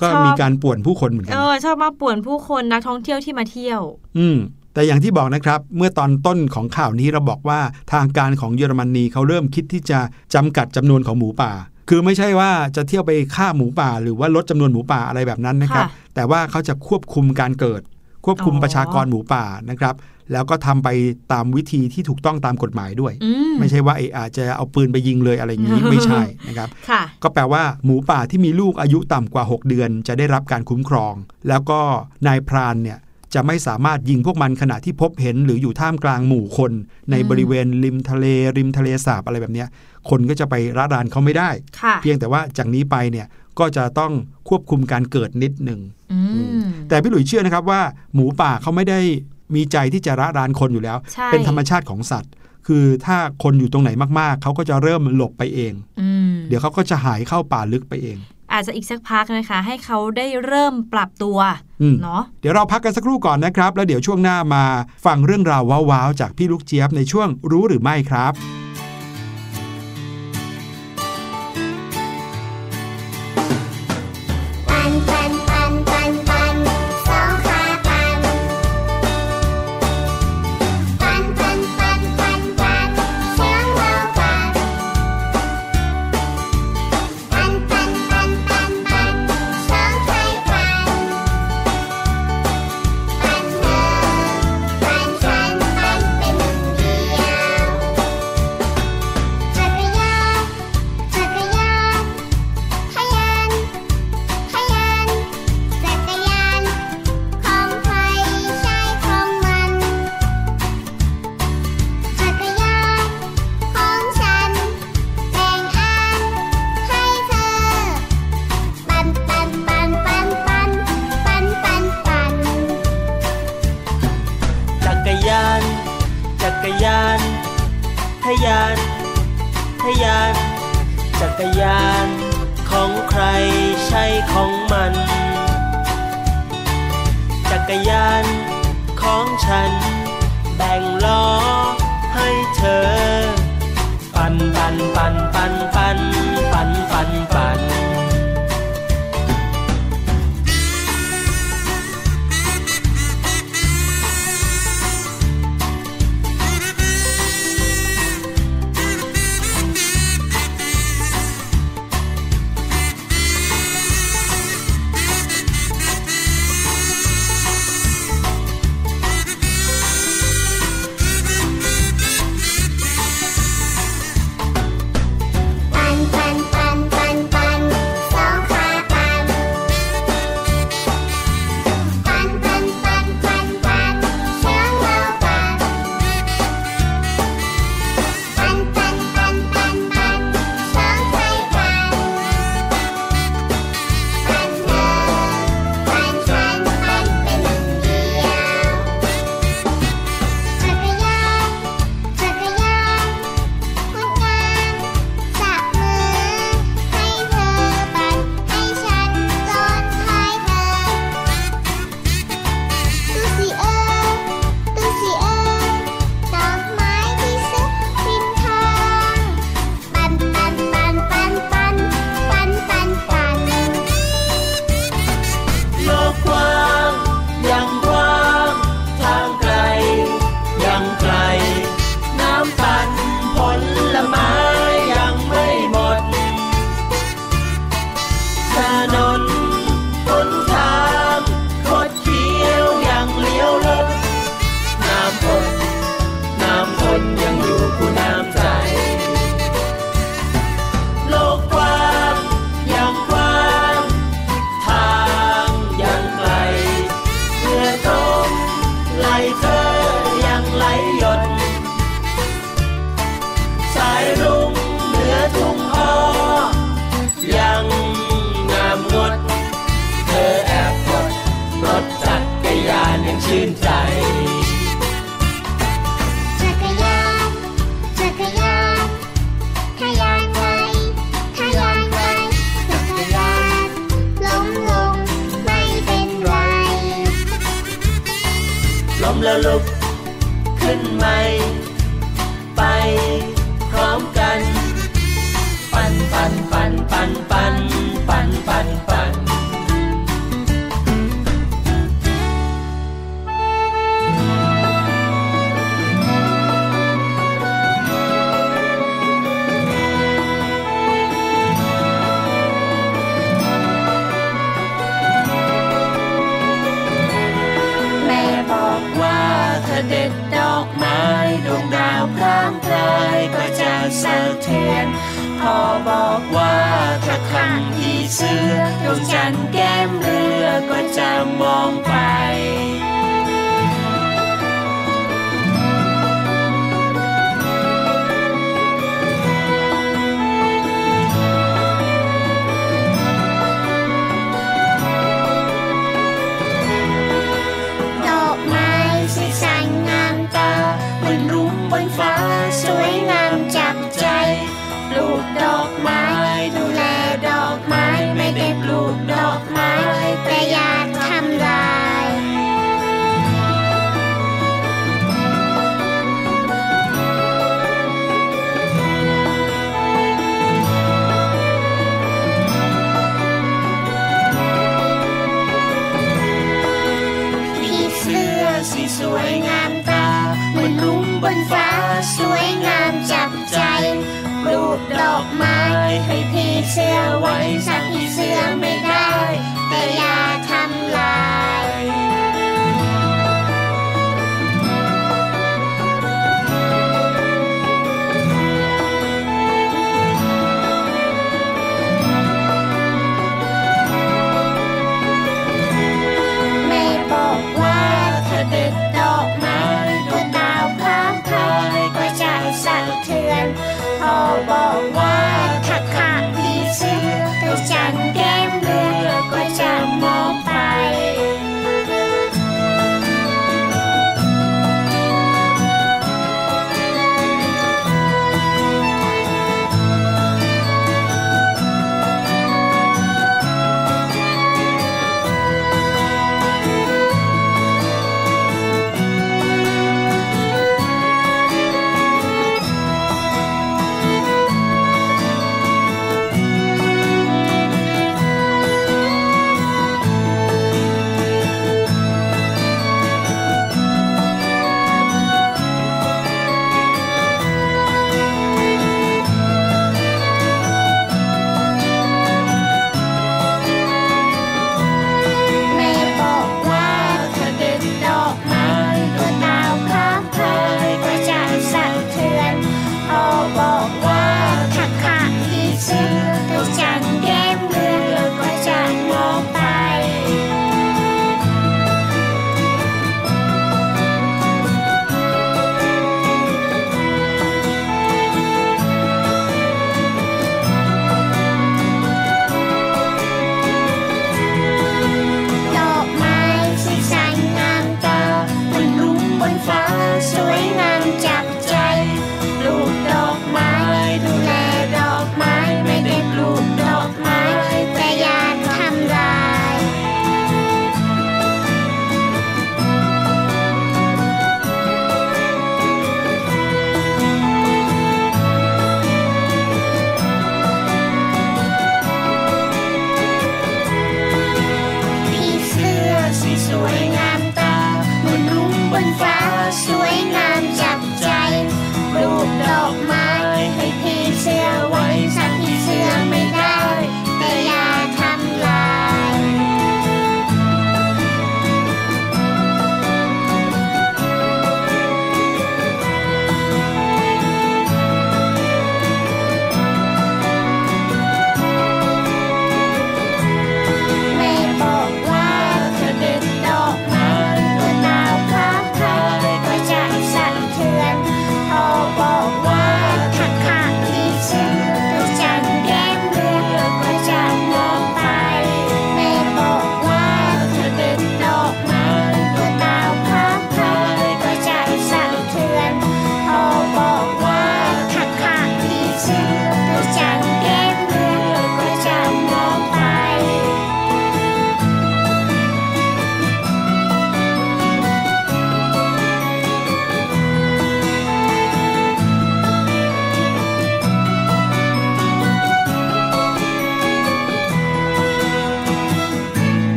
A: ก็
B: ชอบ
A: มีการป่วนผู้คนเหมือนกั
B: เอนอชอบมาป่วนผู้คนนักท่องเที่ยวที่มาเที่ยว
A: อืมแต่อย่างที่บอกนะครับ เมื่อตอนต้นของข่าวนี้เราบอกว่าทางการของเยอรมนีเขาเริ่มคิดที่จะจำกัดจำนวนของหมูป่า คือไม่ใช่ว่าจะเที่ยวไปฆ่าหมูป่า หรือว่าลดจำนวนหมูป่าอะไรแบบนั้นนะครับ
B: ค่ะ
A: แต่ว่าเขาจะควบคุมการเกิด ควบคุม
B: อ๋อ
A: ประชากรหมูป่านะครับ แล้วก็ทำไปตามวิธีที่ถูกต้องตามกฎหมายด้วย
B: อืม
A: ไม่ใช่ว่าเอออาจจะเอาปืนไปยิงเลยอะไรอย่างนี้ไม่ใช่นะครับ
B: ค่ะ
A: ก็แปลว่าหมูป่าที่มีลูกอายุต่ำกว่า 6 เดือน จะได้รับการคุ้มครอง แล้วก็นายพรานเนี่ยจะไม่สามารถยิงพวกมันขณะที่พบเห็นหรืออยู่ท่ามกลางหมู่คน ใน
B: อืม
A: บริเวณริมทะเล ริมทะเลสาบอะไรแบบเนี้ยคนก็จะไประรานเขาไม่ได้
B: ค่ะ
A: เพียงแต่ว่าจากนี้ไปเนี่ยก็จะต้องควบคุมการเกิดนิดหนึ่ง
B: อืม
A: แต่พี่หลุยเชื่อนะครับว่า หมูป่าเขาไม่ได้ มีใจที่จะระรานคนอยู่แล้ว
B: ใช่
A: เป็นธรรมชาติของสัตว์ คือถ้าคนอยู่ตรงไหนมากๆ เขาก็จะเริ่มหลบไปเอง
B: อืม
A: เดี๋ยวเขาก็จะหายเข้าป่าลึกไปเอง
B: อาจจะอีกสักพักนะคะ ให้เขาได้เริ่มปรับตัว
A: อืม
B: เนาะ
A: เดี๋ยวเราพักกันสักครู่ก่อนนะครับ แล้วเดี๋ยวช่วงหน้ามาฟังเรื่องราวว้าวๆจากพี่ลูกเจี๊ยบในช่วงรู้หรือไม่ครับ
D: บอ
E: กว่าถ้าครั้ง
D: ที่เสือดวงจันทร์แก้มเรือก็จะมองไป 上汽车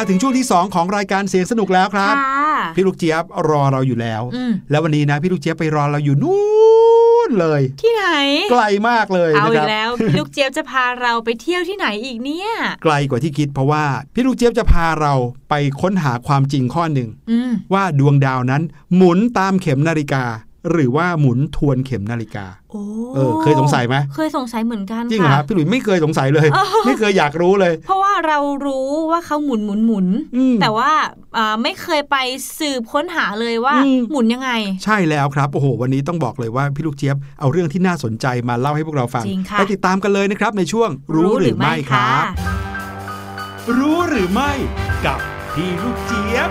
D: าถึง
A: ช่วงที่ 2 ของรายการเสียงสนุกแล้วครับ พี่ลูกเจี๊ยบรอเราอยู่แล้ว แล้ววันนี้นะพี่ลูกเจี๊ยบไปรอเราอยู่นู่นเลย
B: ที่ไหน
A: ไกลมากเลย
B: เอาอีกแล้วพี่ลูกเจี๊ยบจะพาเราไปเที่ยวที่ไหนอีกเนี่ย
A: ไกลกว่าที่คิดเพราะว่าพี่ลูกเจี๊ยบจะพาเราไปค้นหาความจริงข้อหนึ่งว่าดวงดาวนั้นหมุนตามเข็มนาฬิกา หรือว่าหมุนทวนเข็มนาฬิกา
B: โอ้
A: เออเคยสงสัยไหม
B: เคยสงสัยเหมือนกัน
A: จริงเหรอค
B: ค่ะ
A: รับพี่หลุยไม่เคยสงสัยเลย
B: อ๋อ
A: ไม่เคยอยากรู้เลย
B: เพราะว่าเรารู้ว่าเขาหมุนหมุนหมุน
A: อืม
B: แต่ว่าอ่าไม่เคยไปสืบค้นหาเลยว่า
A: อืม
B: หมุนยังไง
A: ใช่แล้วครับโอ้โหวันนี้ต้องบอกเลยว่าพี่ลูกเจี๊ยบเอาเรื่องที่น่าสนใจมาเล่าให้พวกเราฟัง
B: จริงค่ะ
A: ไปติดตามกันเลยนะครับในช่วงรู้หรือไม่ครับรู้หรือไม่กับพี่ลูกเจี๊ยบ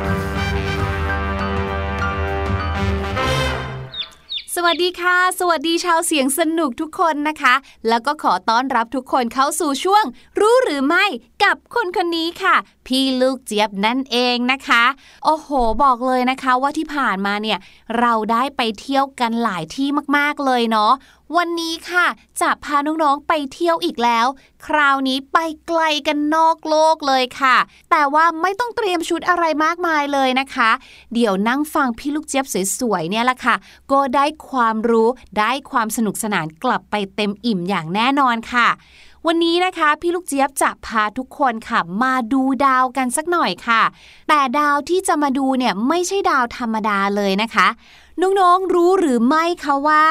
F: วัสดีค่ะ สวัสดีชาวเสียงสนุกทุกคนนะคะ แล้วก็ขอต้อนรับทุกคนเข้าสู่ช่วง รู้หรือไม่กับคนคนนี้ค่ะ พี่ลูกเจี๊ยบนั่นเองนะคะ โอ้โห บอกเลยนะคะว่าที่ผ่านมาเนี่ย เราได้ไปเที่ยวกันหลายที่มากๆเลยเนาะ วันนี้ค่ะ จะพาน้องๆไปเที่ยวอีกแล้ว คราวนี้ไปไกลกันนอกโลกเลยค่ะ แต่ว่าไม่ต้องเตรียมชุดอะไรมากมายเลยนะคะ เดี๋ยวนั่งฟังพี่ลูกเจี๊ยบสวยๆเนี่ยละค่ะ ก็ได้ความรู้ได้ความสนุกสนานกลับไปเต็มอิ่มอย่างแน่นอนค่ะวันนี้นะคะพี่ลูกเจี๊ยบจะพาทุกคนค่ะมาดูดาวกันสักหน่อยค่ะ แต่ดาวที่จะมาดูเนี่ยไม่ใช่ดาวธรรมดาเลยนะคะ น้องๆรู้หรือไม่คะว่า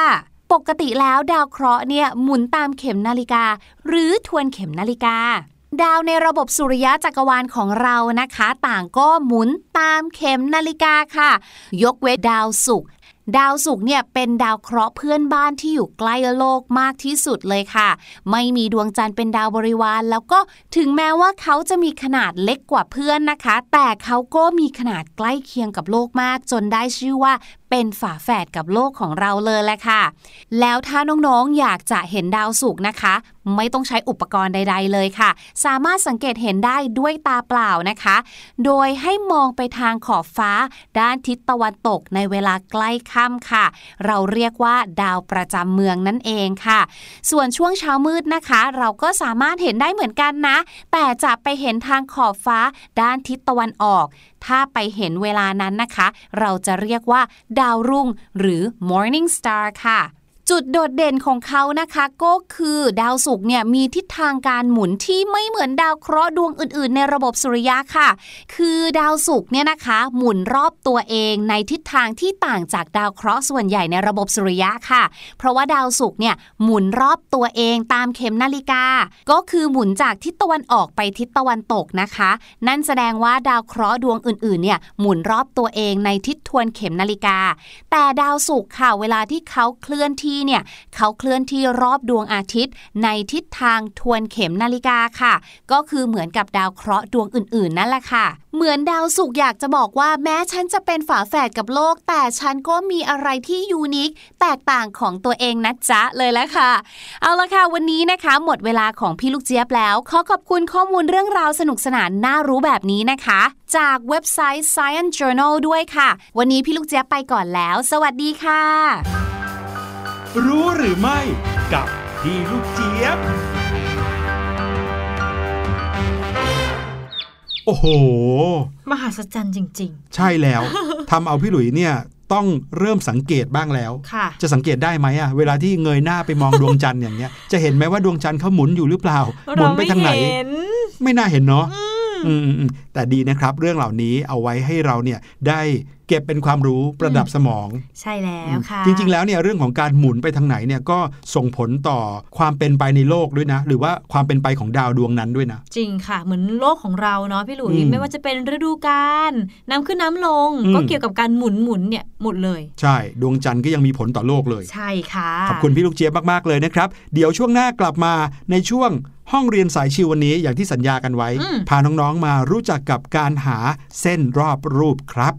F: ปกติแล้วดาวเคราะห์เนี่ยหมุนตามเข็มนาฬิกา หรือทวนเข็มนาฬิกา ดาวในระบบสุริยะจักรวาลของเรานะคะ ต่างก็หมุนตามเข็มนาฬิกาค่ะ ยกเว้นดาวศุกร์ดาวศุกร์เนี่ยเป็นดาวเคราะห์เพื่อนบ้านที่อยู่ใกล้โลกมากที่สุดเลยค่ะ ไม่มีดวงจันทร์เป็นดาวบริวาร แล้วก็ถึงแม้ว่าเขาจะมีขนาดเล็กกว่าเพื่อนนะคะ แต่เขาก็มีขนาดใกล้เคียงกับโลกมาก จนได้ชื่อว่า เป็นฝาแฝดกับโลกของเราเลยแหละค่ะ แล้วถ้าน้องๆอยากจะเห็นดาวศุกนะคะ ไม่ต้องใช้อุปกรณ์ใด ๆ เลยค่ะ สามารถสังเกตเห็นได้ด้วยตาเปล่านะคะ โดยให้มองไปทางขอบฟ้า ด้านทิศตะวันตกในเวลาใกล้ค่ำค่ะ เราเรียกว่าดาวประจำเมืองนั่นเองค่ะ ส่วนช่วงเช้ามืดนะคะ เราก็สามารถเห็นได้เหมือนกันนะ แต่จะไปเห็นทางขอบฟ้าด้านทิศตะวันออก ถ้าไปเห็นเวลานั้นนะคะ เราจะเรียกว่าดาวรุ่งหรือ morning star ค่ะ จุดโดดเด่นของเขานะคะก็คือดาวศุกร์เนี่ยมีทิศทางการหมุนที่ไม่เหมือนดาวเคราะห์ดวงอื่น ๆ ในระบบสุริยะค่ะ คือดาวศุกร์เนี่ยนะคะหมุนรอบตัวเองในทิศทางที่ต่างจากดาวเคราะห์ส่วนใหญ่ในระบบสุริยะค่ะ เพราะว่าดาวศุกร์เนี่ยหมุนรอบตัวเองตามเข็มนาฬิกา ก็คือหมุนจากทิศตะวันออกไปทิศตะวันตกนะคะ นั่นแสดงว่าดาวเคราะห์ดวงอื่น ๆ เนี่ยหมุนรอบตัวเองในทิศทวนเข็มนาฬิกา แต่ดาวศุกร์ค่ะเวลาที่เขาเคลื่อนที่เนี่ยเขาเคลื่อนที่รอบดวงอาทิตย์ ในทิศทางทวนเข็มนาฬิกาค่ะ ก็คือเหมือนกับดาวเคราะห์ดวงอื่นๆนั่นแหละค่ะ เหมือนดาวศุกร์อยากจะบอกว่าแม้ฉันจะเป็นฝาแฝดกับโลก แต่ฉันก็มีอะไรที่ยูนิค แตกต่างของตัวเองนะจ๊ะเลยแล้วค่ะ เอาละค่ะ วันนี้นะคะ หมดเวลาของพี่ลูกเจี๊ยบแล้ว ขอขอบคุณข้อมูลเรื่องราวสนุกสนานน่ารู้แบบนี้นะคะ จากเว็บไซต์ Science Journal ด้วยค่ะ วันนี้พี่ลูกเจี๊ยบไปก่อนแล้ว สวัสดีค่ะ
A: รู้หรือไม่กับพี่ลูกเจี๊ยบ โอ้โห
B: มหัศจรรย์จริง
A: ใช่แล้วทำเอาพี่หลุยเนี่ยต้องเริ่มสังเกตบ้างแล้ว
B: ๆ ค่ะ
A: จะสังเกตได้ไหมอะเวลาที่เงยหน้าไปมองดวงจันทร์อย่างเงี้ย จะเห็นไหมว่าดวงจันทร์เขาหมุนอยู่หรือเปล่าหมุนไปทางไหน
B: เราม่เห็น
A: ไม่น่าเห็นเนาะอืมอืมอืม แต่ดีนะครับเรื่องเหล่านี้เอาไว้ให้เราเนี่ยได้เก็บเป็นความรู้ประดับสมอง
B: ใช่แล้วค่ะ
A: จริง ๆ แล้วเนี่ยเรื่องของการหมุนไปทางไหนเนี่ยก็ส่งผลต่อความเป็นไปในโลกด้วยนะ หรือว่าความเป็นไปของดาวดวงนั้นด้วยนะ
B: จริงค่ะ เหมือนโลกของเราเนาะพี่หลุย
A: อืม
B: ไม่ว่าจะเป็นฤดูกาลน้ำขึ้นน้ำลง
A: อืม
B: ก็เกี่ยวกับการหมุนหมุนเนี่ยหมดเลย
A: ใช่ ดวงจันทร์ก็ยังมีผลต่อโลกเลย
B: ใช่ค่ะ
A: ขอบคุณพี่ลูกเจี๊ยบมากๆเลยนะครับ เดี๋ยวช่วงหน้ากลับมาในช่วง ห้องเรียนสายชิววันนี้อย่างที่สัญญากันไว้
B: อืม
A: พาน้องๆมารู้จักกับการหาเส้นรอบรูปครับ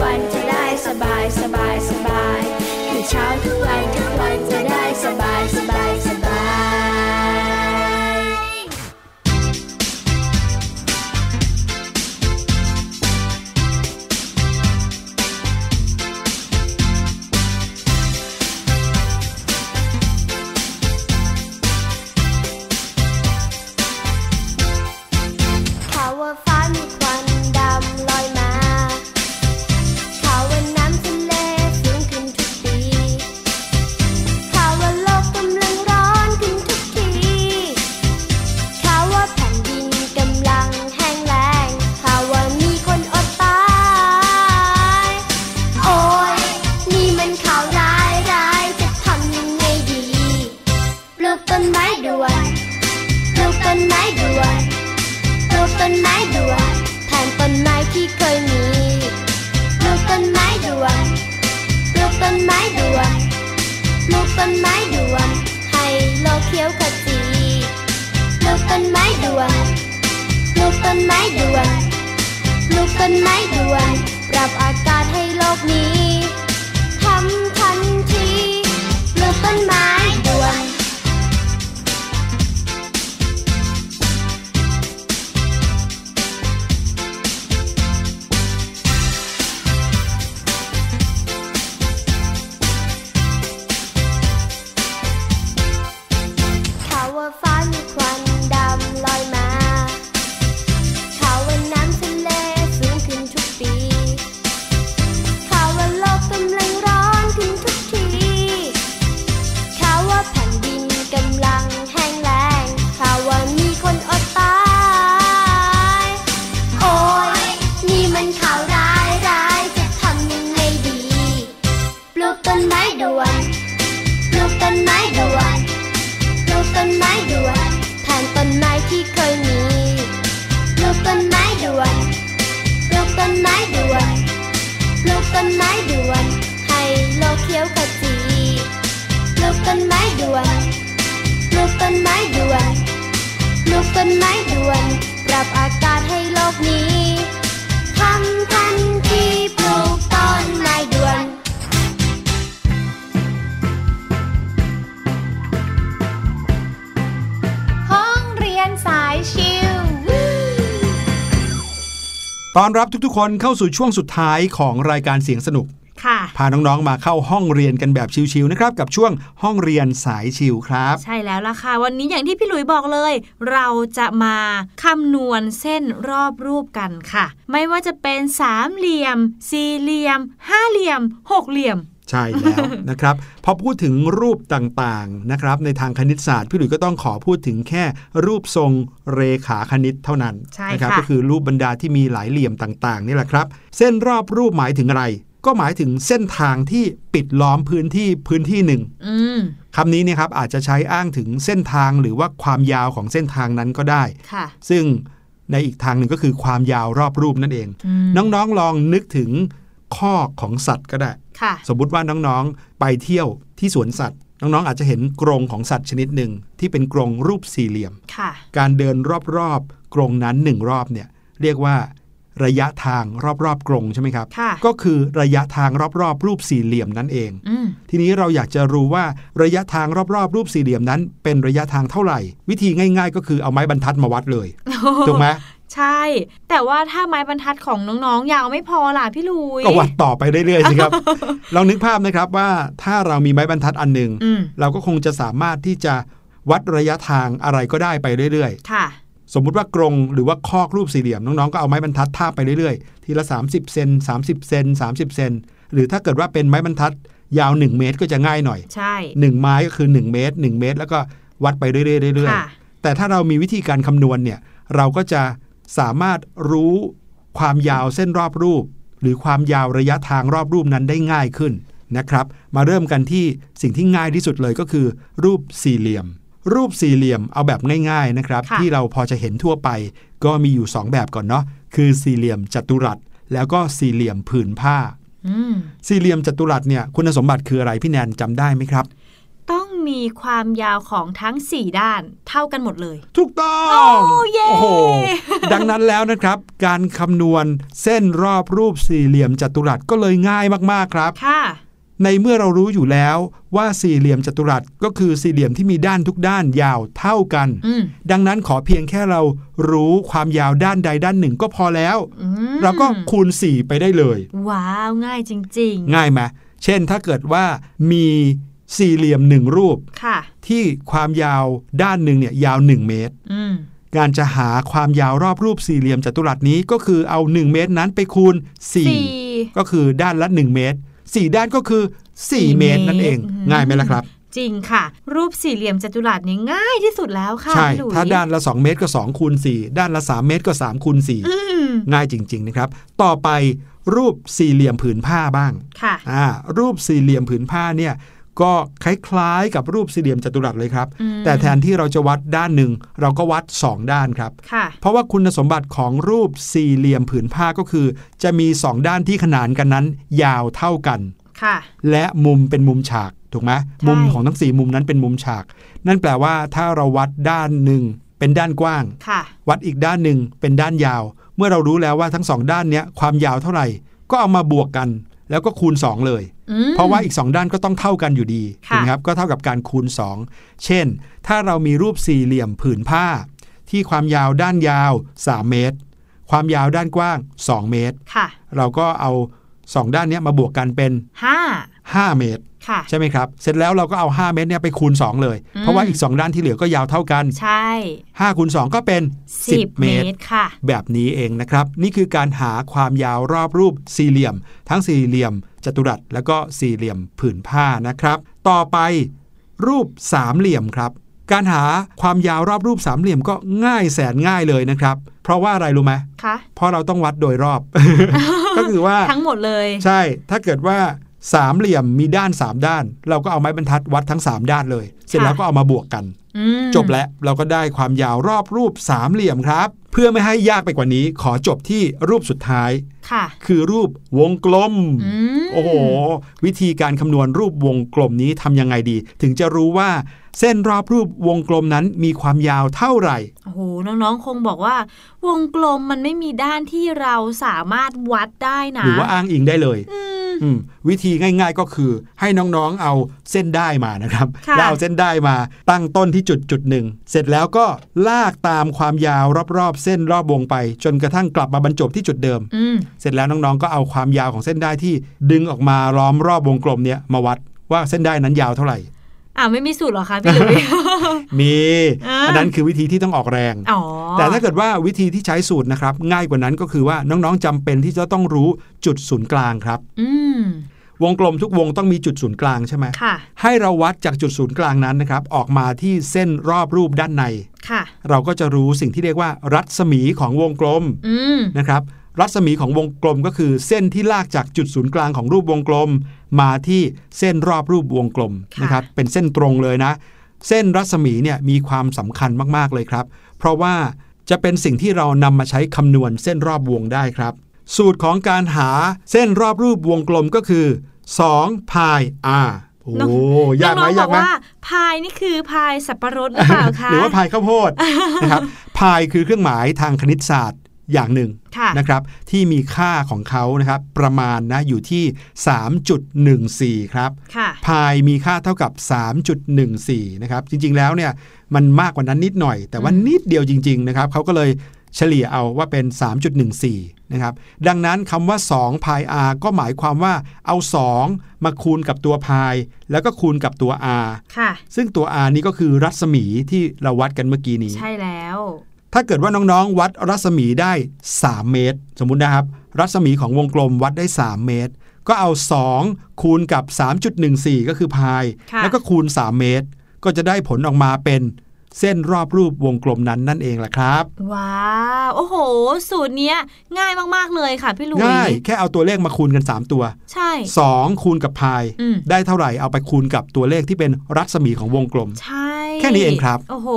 A: one. กๆคนเข้าสู่ช่วงสุดท้ายของรายการเสียงสนุก
B: ค่ะ
A: พาน้องๆ มาเข้าห้องเรียนกันแบบชิวๆนะครับ กับช่วงห้องเรียนสายชิวครับ
B: ใช่แล้วล่ะค่ะ วันนี้อย่างที่พี่หลุยบอกเลย เราจะมาคำนวณเส้นรอบรูปกันค่ะ ไม่ว่าจะเป็นสามเหลี่ยม สี่เหลี่ยม ห้าเหลี่ยม หกเหลี่ยม
A: ใช่แล้วนะครับพอพูดถึงรูปต่างๆนะครับในทางคณิตศาสตร์พี่หลุยส์ก็ต้องขอพูดถึงแค่รูปทรงเรขาคณิตเท่านั้น
B: ใช่
A: นะครั
B: ค่ะ
A: ก็คือรูปบรรดาที่มีหลายเหลี่ยมต่างๆนี่แหละครับ เส้นรอบรูปหมายถึงอะไร ก็หมายถึงเส้นทางที่ปิดล้อมพื้นที่พื้นที่หนึ่ง
B: อืม
A: คำนี้เนี่ยครับอาจจะใช้อ้างถึงเส้นทางหรือว่าความยาวของเส้นทางนั้นก็ได้
B: ค่ะ
A: ซึ่งในอีกทางหนึ่งก็คือความยาวรอบรูปนั่นเอง
B: อืม
A: น้องๆลองนึกถึงข้อของสัตว์ก็ได้
B: ค่ะ
A: สมมุติว่าน้องๆ ไปเที่ยวที่สวนสัตว์ น้องๆ อาจจะเห็นกรงของสัตว์ชนิดหนึ่งที่เป็นกรงรูปสี่เหลี่ยม
B: ค่ะ
A: การเดินรอบๆ กรงนั้นหนึ่งรอบเนี่ยเรียกว่าระยะทางรอบๆกรงใช่ไหมครับ
B: ค่ะ
A: ก็คือระยะทางรอบๆ รูปสี่เหลี่ยมนั่นเอง
B: อืม
A: ทีนี้เราอยากจะรู้ว่าระยะทางรอบๆ รูปสี่เหลี่ยมนั้น เป็นระยะทางเท่าไหร่ วิธีง่าย ๆ ก็คือเอาไม้บรรทัดมาวัดเลยถูกไหม
B: ใช่ แต่ว่าถ้าไม้บรรทัดของน้องๆ ยาวไม่พอล่ะพี่ลุย
A: ก็วัดต่อไปเรื่อยๆสิครับลองนึกภาพนะครับว่าถ้าเรามีไม้บรรทัดอันหนึ่ง
B: อืม
A: เราก็คงจะสามารถที่จะวัดระยะทางอะไรก็ได้ไปเรื่อย
B: ค่ะ
A: ๆสมมุติว่ากรงหรือว่าคอกรูปสี่เหลี่ยมน้องๆ ก็เอาไม้บรรทัดทาบไปเรื่อยๆ ทีละ 30 เซน30 เซน30 เซน หรือถ้าเกิดว่าเป็นไม้บรรทัดยาว 1 เมตรก็จะง่ายหน่อย
B: ใช่
A: 1 ไม้ก็คือ 1 เมตร 1 เมตร แล้วก็วัดไปเรื่อยๆเรื่อย
B: ค่ะ
A: ๆแต่ถ้าเรามีวิธีการคำนวณเนี่ย เราก็จะ สามารถรู้ความยาวเส้นรอบรูป หรือความยาวระยะทางรอบรูปนั้นได้ง่ายขึ้นนะครับ มาเริ่มกันที่สิ่งที่ง่ายที่สุดเลยก็คือ รูปสี่เหลี่ยม รูปสี่เหลี่ยมเอาแบบง่ายๆนะครับ
B: ค่ะ
A: ที่เราพอจะเห็นทั่วไป ก็มีอยู่ 2 แบบก่อนเนาะคือสี่เหลี่ยมจัตุรัส แล้วก็สี่เหลี่ยมผืนผ้า
B: อืม
A: สี่เหลี่ยมจัตุรัสเนี่ยคุณสมบัติคืออะไรพี่แนนจำได้ไหมครับ
B: ต้องมีความยาวของทั้ง 4 ด้านเท่ากันหมดเลย
A: ถูกต้อง
B: โอ้เย่
A: โหดังนั้นแล้วนะครับ การคำนวณเส้นรอบรูปสี่เหลี่ยมจัตุรัสก็เลยง่ายมากๆครับ
B: ค่ะ
A: ในเมื่อเรารู้อยู่แล้วว่าสี่เหลี่ยมจัตุรัสก็คือสี่เหลี่ยมที่มีด้านทุกด้านยาวเท่ากัน
B: อืม
A: ดังนั้นขอเพียงแค่เรารู้ความยาวด้านใดด้านหนึ่งก็พอแล้ว
B: อืม
A: เราก็คูณ 4 ไปได้เลย
B: ว้าว ง่ายจริง
A: ง่ายไหมเช่นถ้าเกิดว่ามี สี่เหลี่ยมหนึ่งรูป
B: ๆค่ะ
A: ที่ความยาวด้านหนึ่งเนี่ยยาว1เมตร
B: อืม
A: การจะหาความยาวรอบรูปสี่เหลี่ยมจัตุรัสนี้ก็คือเอา 1 เมตรนั้นไปคูณ
B: สี่
A: 4ก็คือด้านละ 1 เมตร 4 ด้านก็คือ
B: สี่
A: 4เมตรนั่นเอง
B: เมตร
A: ง่ายไหมล่ะครับ
B: จริงค่ะ รูปสี่เหลี่ยมจัตุรัสนี่ง่ายที่สุดแล้วค่ะ
A: ใช่
B: พี่หลุย
A: ถ้าด้านละ 2 เมตรก็2คูณ4ด้านละ 3 เมตรก็3คูณ
B: อืม
A: 4ง่ายจริง ๆ นะครับ ต่อไปรูปสี่เหลี่ยมผืนผ้าบ้าง
B: ค่ะ
A: อ่ารูปสี่เหลี่ยมผืนผ้าเนี่ย ก็คล้ายๆกับรูปสี่เหลี่ยมจัตุรัสเลยครับ
B: อืม
A: แต่แทนที่เราจะวัดด้านหนึ่ง เราก็วัด 2 ด้านครับ
B: ค่ะ
A: เพราะว่าคุณสมบัติของรูปสี่เหลี่ยมผืนผ้าก็คือ จะมี 2 ด้านที่ขนานกันนั้น ยาวเท่ากัน
B: ค่ะ
A: และมุมเป็นมุมฉากถูกไหมมุมของทั้งสี่มุมนั้นเป็นมุมฉาก นั่นแปลว่าถ้าเราวัดด้านหนึ่งเป็นด้านกว้าง
B: ค่ะ
A: วัดอีกด้านหนึ่งเป็นด้านยาว เมื่อเรารู้แล้วว่าทั้งสองด้านเนี้ยความยาวเท่าไหร่ ก็เอามาบวกกัน แล้วก็คูณ 2 เลย
B: อืม
A: เพราะว่าอีก 2 ด้านก็ต้องเท่ากันอยู่ดี
B: ค่ะ
A: ถูกไหมครับก็เท่ากับการคูณ 2 เช่น ถ้าเรามีรูปสี่เหลี่ยมผืนผ้า ที่ความยาวด้านยาว 3 เมตร ความยาวด้านกว้าง 2 เมตร
B: ค่ะ
A: เราก็เอา 2 ด้านเนี้ยมาบวกกันเป็น
B: ห้า
A: 5เมตร
B: ค่ะ
A: ใช่ไหมครับ เสร็จแล้วเราก็เอา 5 เมตรเนี่ยไปคูณ 2 เลย เพราะว่าอีก 2 ด้านที่เหลือก็ยาวเท่ากัน
B: ใช่
A: 5คูณ2ก็เป็น
B: สิบ
A: 10 เม
B: เม
A: ตร
B: ตรค่ะ
A: แบบนี้เองนะครับ นี่คือการหาความยาวรอบรูปสี่เหลี่ยม ทั้งสี่เหลี่ยม จัตุรัส แล้วก็สี่เหลี่ยมผืนผ้านะครับ ต่อไปรูปสามเหลี่ยมครับ การหาความยาวรอบรูปสามเหลี่ยมก็ง่ายแสนง่ายเลยนะครับ เพราะว่าอะไรรู้ไหม
B: ค่ะ
A: เพราะเราต้องวัดโดยรอบ ก็คือว่า
B: ทั้งหมดเลย
A: ใช่ ถ้าเกิดว่า สามเหลี่ยมมีด้านสามด้าน เราก็เอาไม้บรรทัดวัดทั้งสามด้านเลย เสร็จแล้วก็เอามาบวกกัน
B: อืม
A: จบแล้วเราก็ได้ความยาวรอบรูปสามเหลี่ยมครับ เพื่อไม่ให้ยากไปกว่านี้ ขอจบที่รูปสุดท้าย
B: ค่ะ
A: คือรูปวงกลม
B: อืม
A: โอ้โหวิธีการคำนวณรูปวงกลมนี้ทำยังไงดี ถึงจะรู้ว่าเส้นรอบรูปวงกลมนั้นมีความยาวเท่าไหร่
B: โอ้โห น้องๆ คงบอกว่า วงกลมมันไม่มีด้านที่เราสามารถวัดได้นะ
A: หรือว่าอ้างอิงได้เลย
B: อืม
A: อืมวิธีง่ายๆก็คือให้น้องๆเอาเส้นได้มานะครับ
B: ค่ะ
A: แล้วเอาเส้นได้มาตั้งต้นที่จุดจุดหนึ่งเสร็จแล้วก็ลากตามความยาวรอบๆ เส้นรอบวงไป จนกระทั่งกลับมาบรรจบที่จุดเดิม
B: อืม
A: เสร็จแล้วน้องๆ ก็เอาความยาวของเส้นได้ที่ดึงออกมาล้อมรอบวงกลมเนี้ยมาวัดว่าเส้นได้นั้นยาวเท่าไหร่
B: อ่าไม่มีสูตรเหรอคะพี่หลุย
A: มี
B: อ่า
A: อันนั้นคือวิธีที่ต้องออกแรง
B: อ๋อ
A: แต่ถ้าเกิดว่าวิธีที่ใช้สูตรนะครับ ง่ายกว่านั้นก็คือว่าน้องๆจำเป็นที่จะต้องรู้จุดศูนย์กลางครับ
B: อืม
A: วงกลมทุกวงต้องมีจุดศูนย์กลางใช่ไหม
B: ค่ะ
A: ให้เราวัดจากจุดศูนย์กลางนั้นนะครับออกมาที่เส้นรอบรูปด้านใน
B: ค่ะ
A: เราก็จะรู้สิ่งที่เรียกว่ารัศมีของวงกลม
B: อืม
A: นะครับ รัศมีของวงกลมก็คือเส้นที่ลากจากจุดศูนย์กลางของรูปวงกลม มาที่เส้นรอบรูปวงกลม
B: ค่ะ
A: นะครับเป็นเส้นตรงเลยนะ เส้นรัศมีเนี่ยมีความสำคัญมากๆเลยครับ เพราะว่าจะเป็นสิ่งที่เรานำมาใช้คำนวณเส้นรอบวงได้ครับ สูตรของการหาเส้นรอบรูปวงกลมก็คือ2พาย r โอ้ยากไหม
B: น้องๆบ
A: ยา
B: อกก
A: ไหม
B: ว่าพายนี่คือพายสับปะรดหรือเปล่าคะ
A: หรือว่าพายข้าวโพดนะครับพายคือเครื่องหมายทางคณิตศาสตร์ อย่างหนึ่ง
B: ค่ะ
A: นะครับที่มีค่าของเขานะครับประมาณนะอยู่ที่ 3.14 ครับ
B: ค่ะ
A: พายมีค่าเท่ากับ 3.14 นะครับจริงๆแล้วเนี่ยมันมากกว่านั้นนิดหน่อย แต่ว่านิดเดียวจริง ๆ นะครับเขาก็เลยเฉลี่ยเอาว่าเป็น 3.14 นะครับ ดังนั้นคำว่า2พาย r ก็หมายความว่าเอา 2 มาคูณกับตัวพายแล้วก็คูณกับตัว r
B: ค่ะ
A: ซึ่งตัว r นี่ก็คือรัศมีที่เราวัดกันเมื่อกี้นี้
B: ใช่แล้ว
A: ถ้าเกิดว่าน้องๆ วัดรัศมีได้ 3 เมตร สมมุตินะครับ รัศมีของวงกลมวัดได้ 3 เมตร ก็เอา 2 คูณกับ 3.14 ก็คือพาย
B: ค่ะ
A: แล้วก็คูณ 3 เมตร ก็จะได้ผลออกมาเป็นเส้นรอบรูปวงกลมนั้นนั่นเองแหละครับ
B: ว้าวโอ้โห สูตรเนี้ย ง่ายมาก ๆ เลยค่ะพี่หลุย
A: ง่าย แค่เอาตัวเลขมาคูณกัน 3 ตัว
B: ใช่
A: 2 คูณกับพาย
B: อืม
A: ได้เท่าไหร่เอาไปคูณกับตัวเลขที่เป็นรัศมีของวงกลม
B: ใช่
A: แค่นี้เองครับ
B: โอ้โห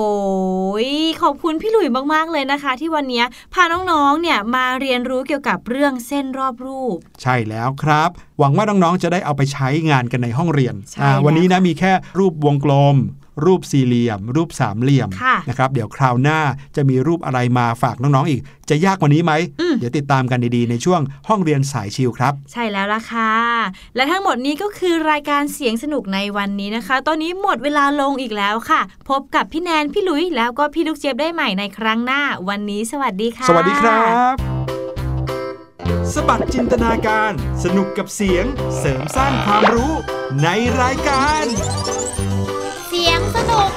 B: ขอบคุณพี่หลุยมากๆเลยนะคะ ที่วันเนี้ยพาน้องๆเนี่ยมาเรียนรู้เกี่ยวกับเรื่องเส้นรอบรูป
A: ใช่แล้วครับ หวังว่าน้องๆจะได้เอาไปใช้งานกันในห้องเรียน
B: ใช่
A: อ่า
B: แล้ว
A: วันนี้นะมีแค่รูปวงกลม รูปสี่เหลี่ยม รูปสามเหลี่ยม
B: ค่ะ
A: นะครับเดี๋ยวคราวหน้าจะมีรูปอะไรมาฝากน้องๆอีก จะยากกว่านี้ไหม
B: อืม
A: เดี๋ยวติดตามกันดีๆ ในช่วงห้องเรียนสายชิลครับ
B: ใช่แล้วล่ะค่ะ และทั้งหมดนี้ก็คือรายการเสียงสนุกในวันนี้นะคะ ตอนนี้หมดเวลาลงอีกแล้วค่ะ พบกับพี่แนนพี่หลุยแล้วก็พี่ลูกเจี๊ยบได้ใหม่ในครั้งหน้า วันนี้สวัสดีค่ะ
A: สวัสดีครับสบัดจินตนาการ สนุกกับเสียงเสริมสร้างความรู้ในรายการ
D: เสียงสนุก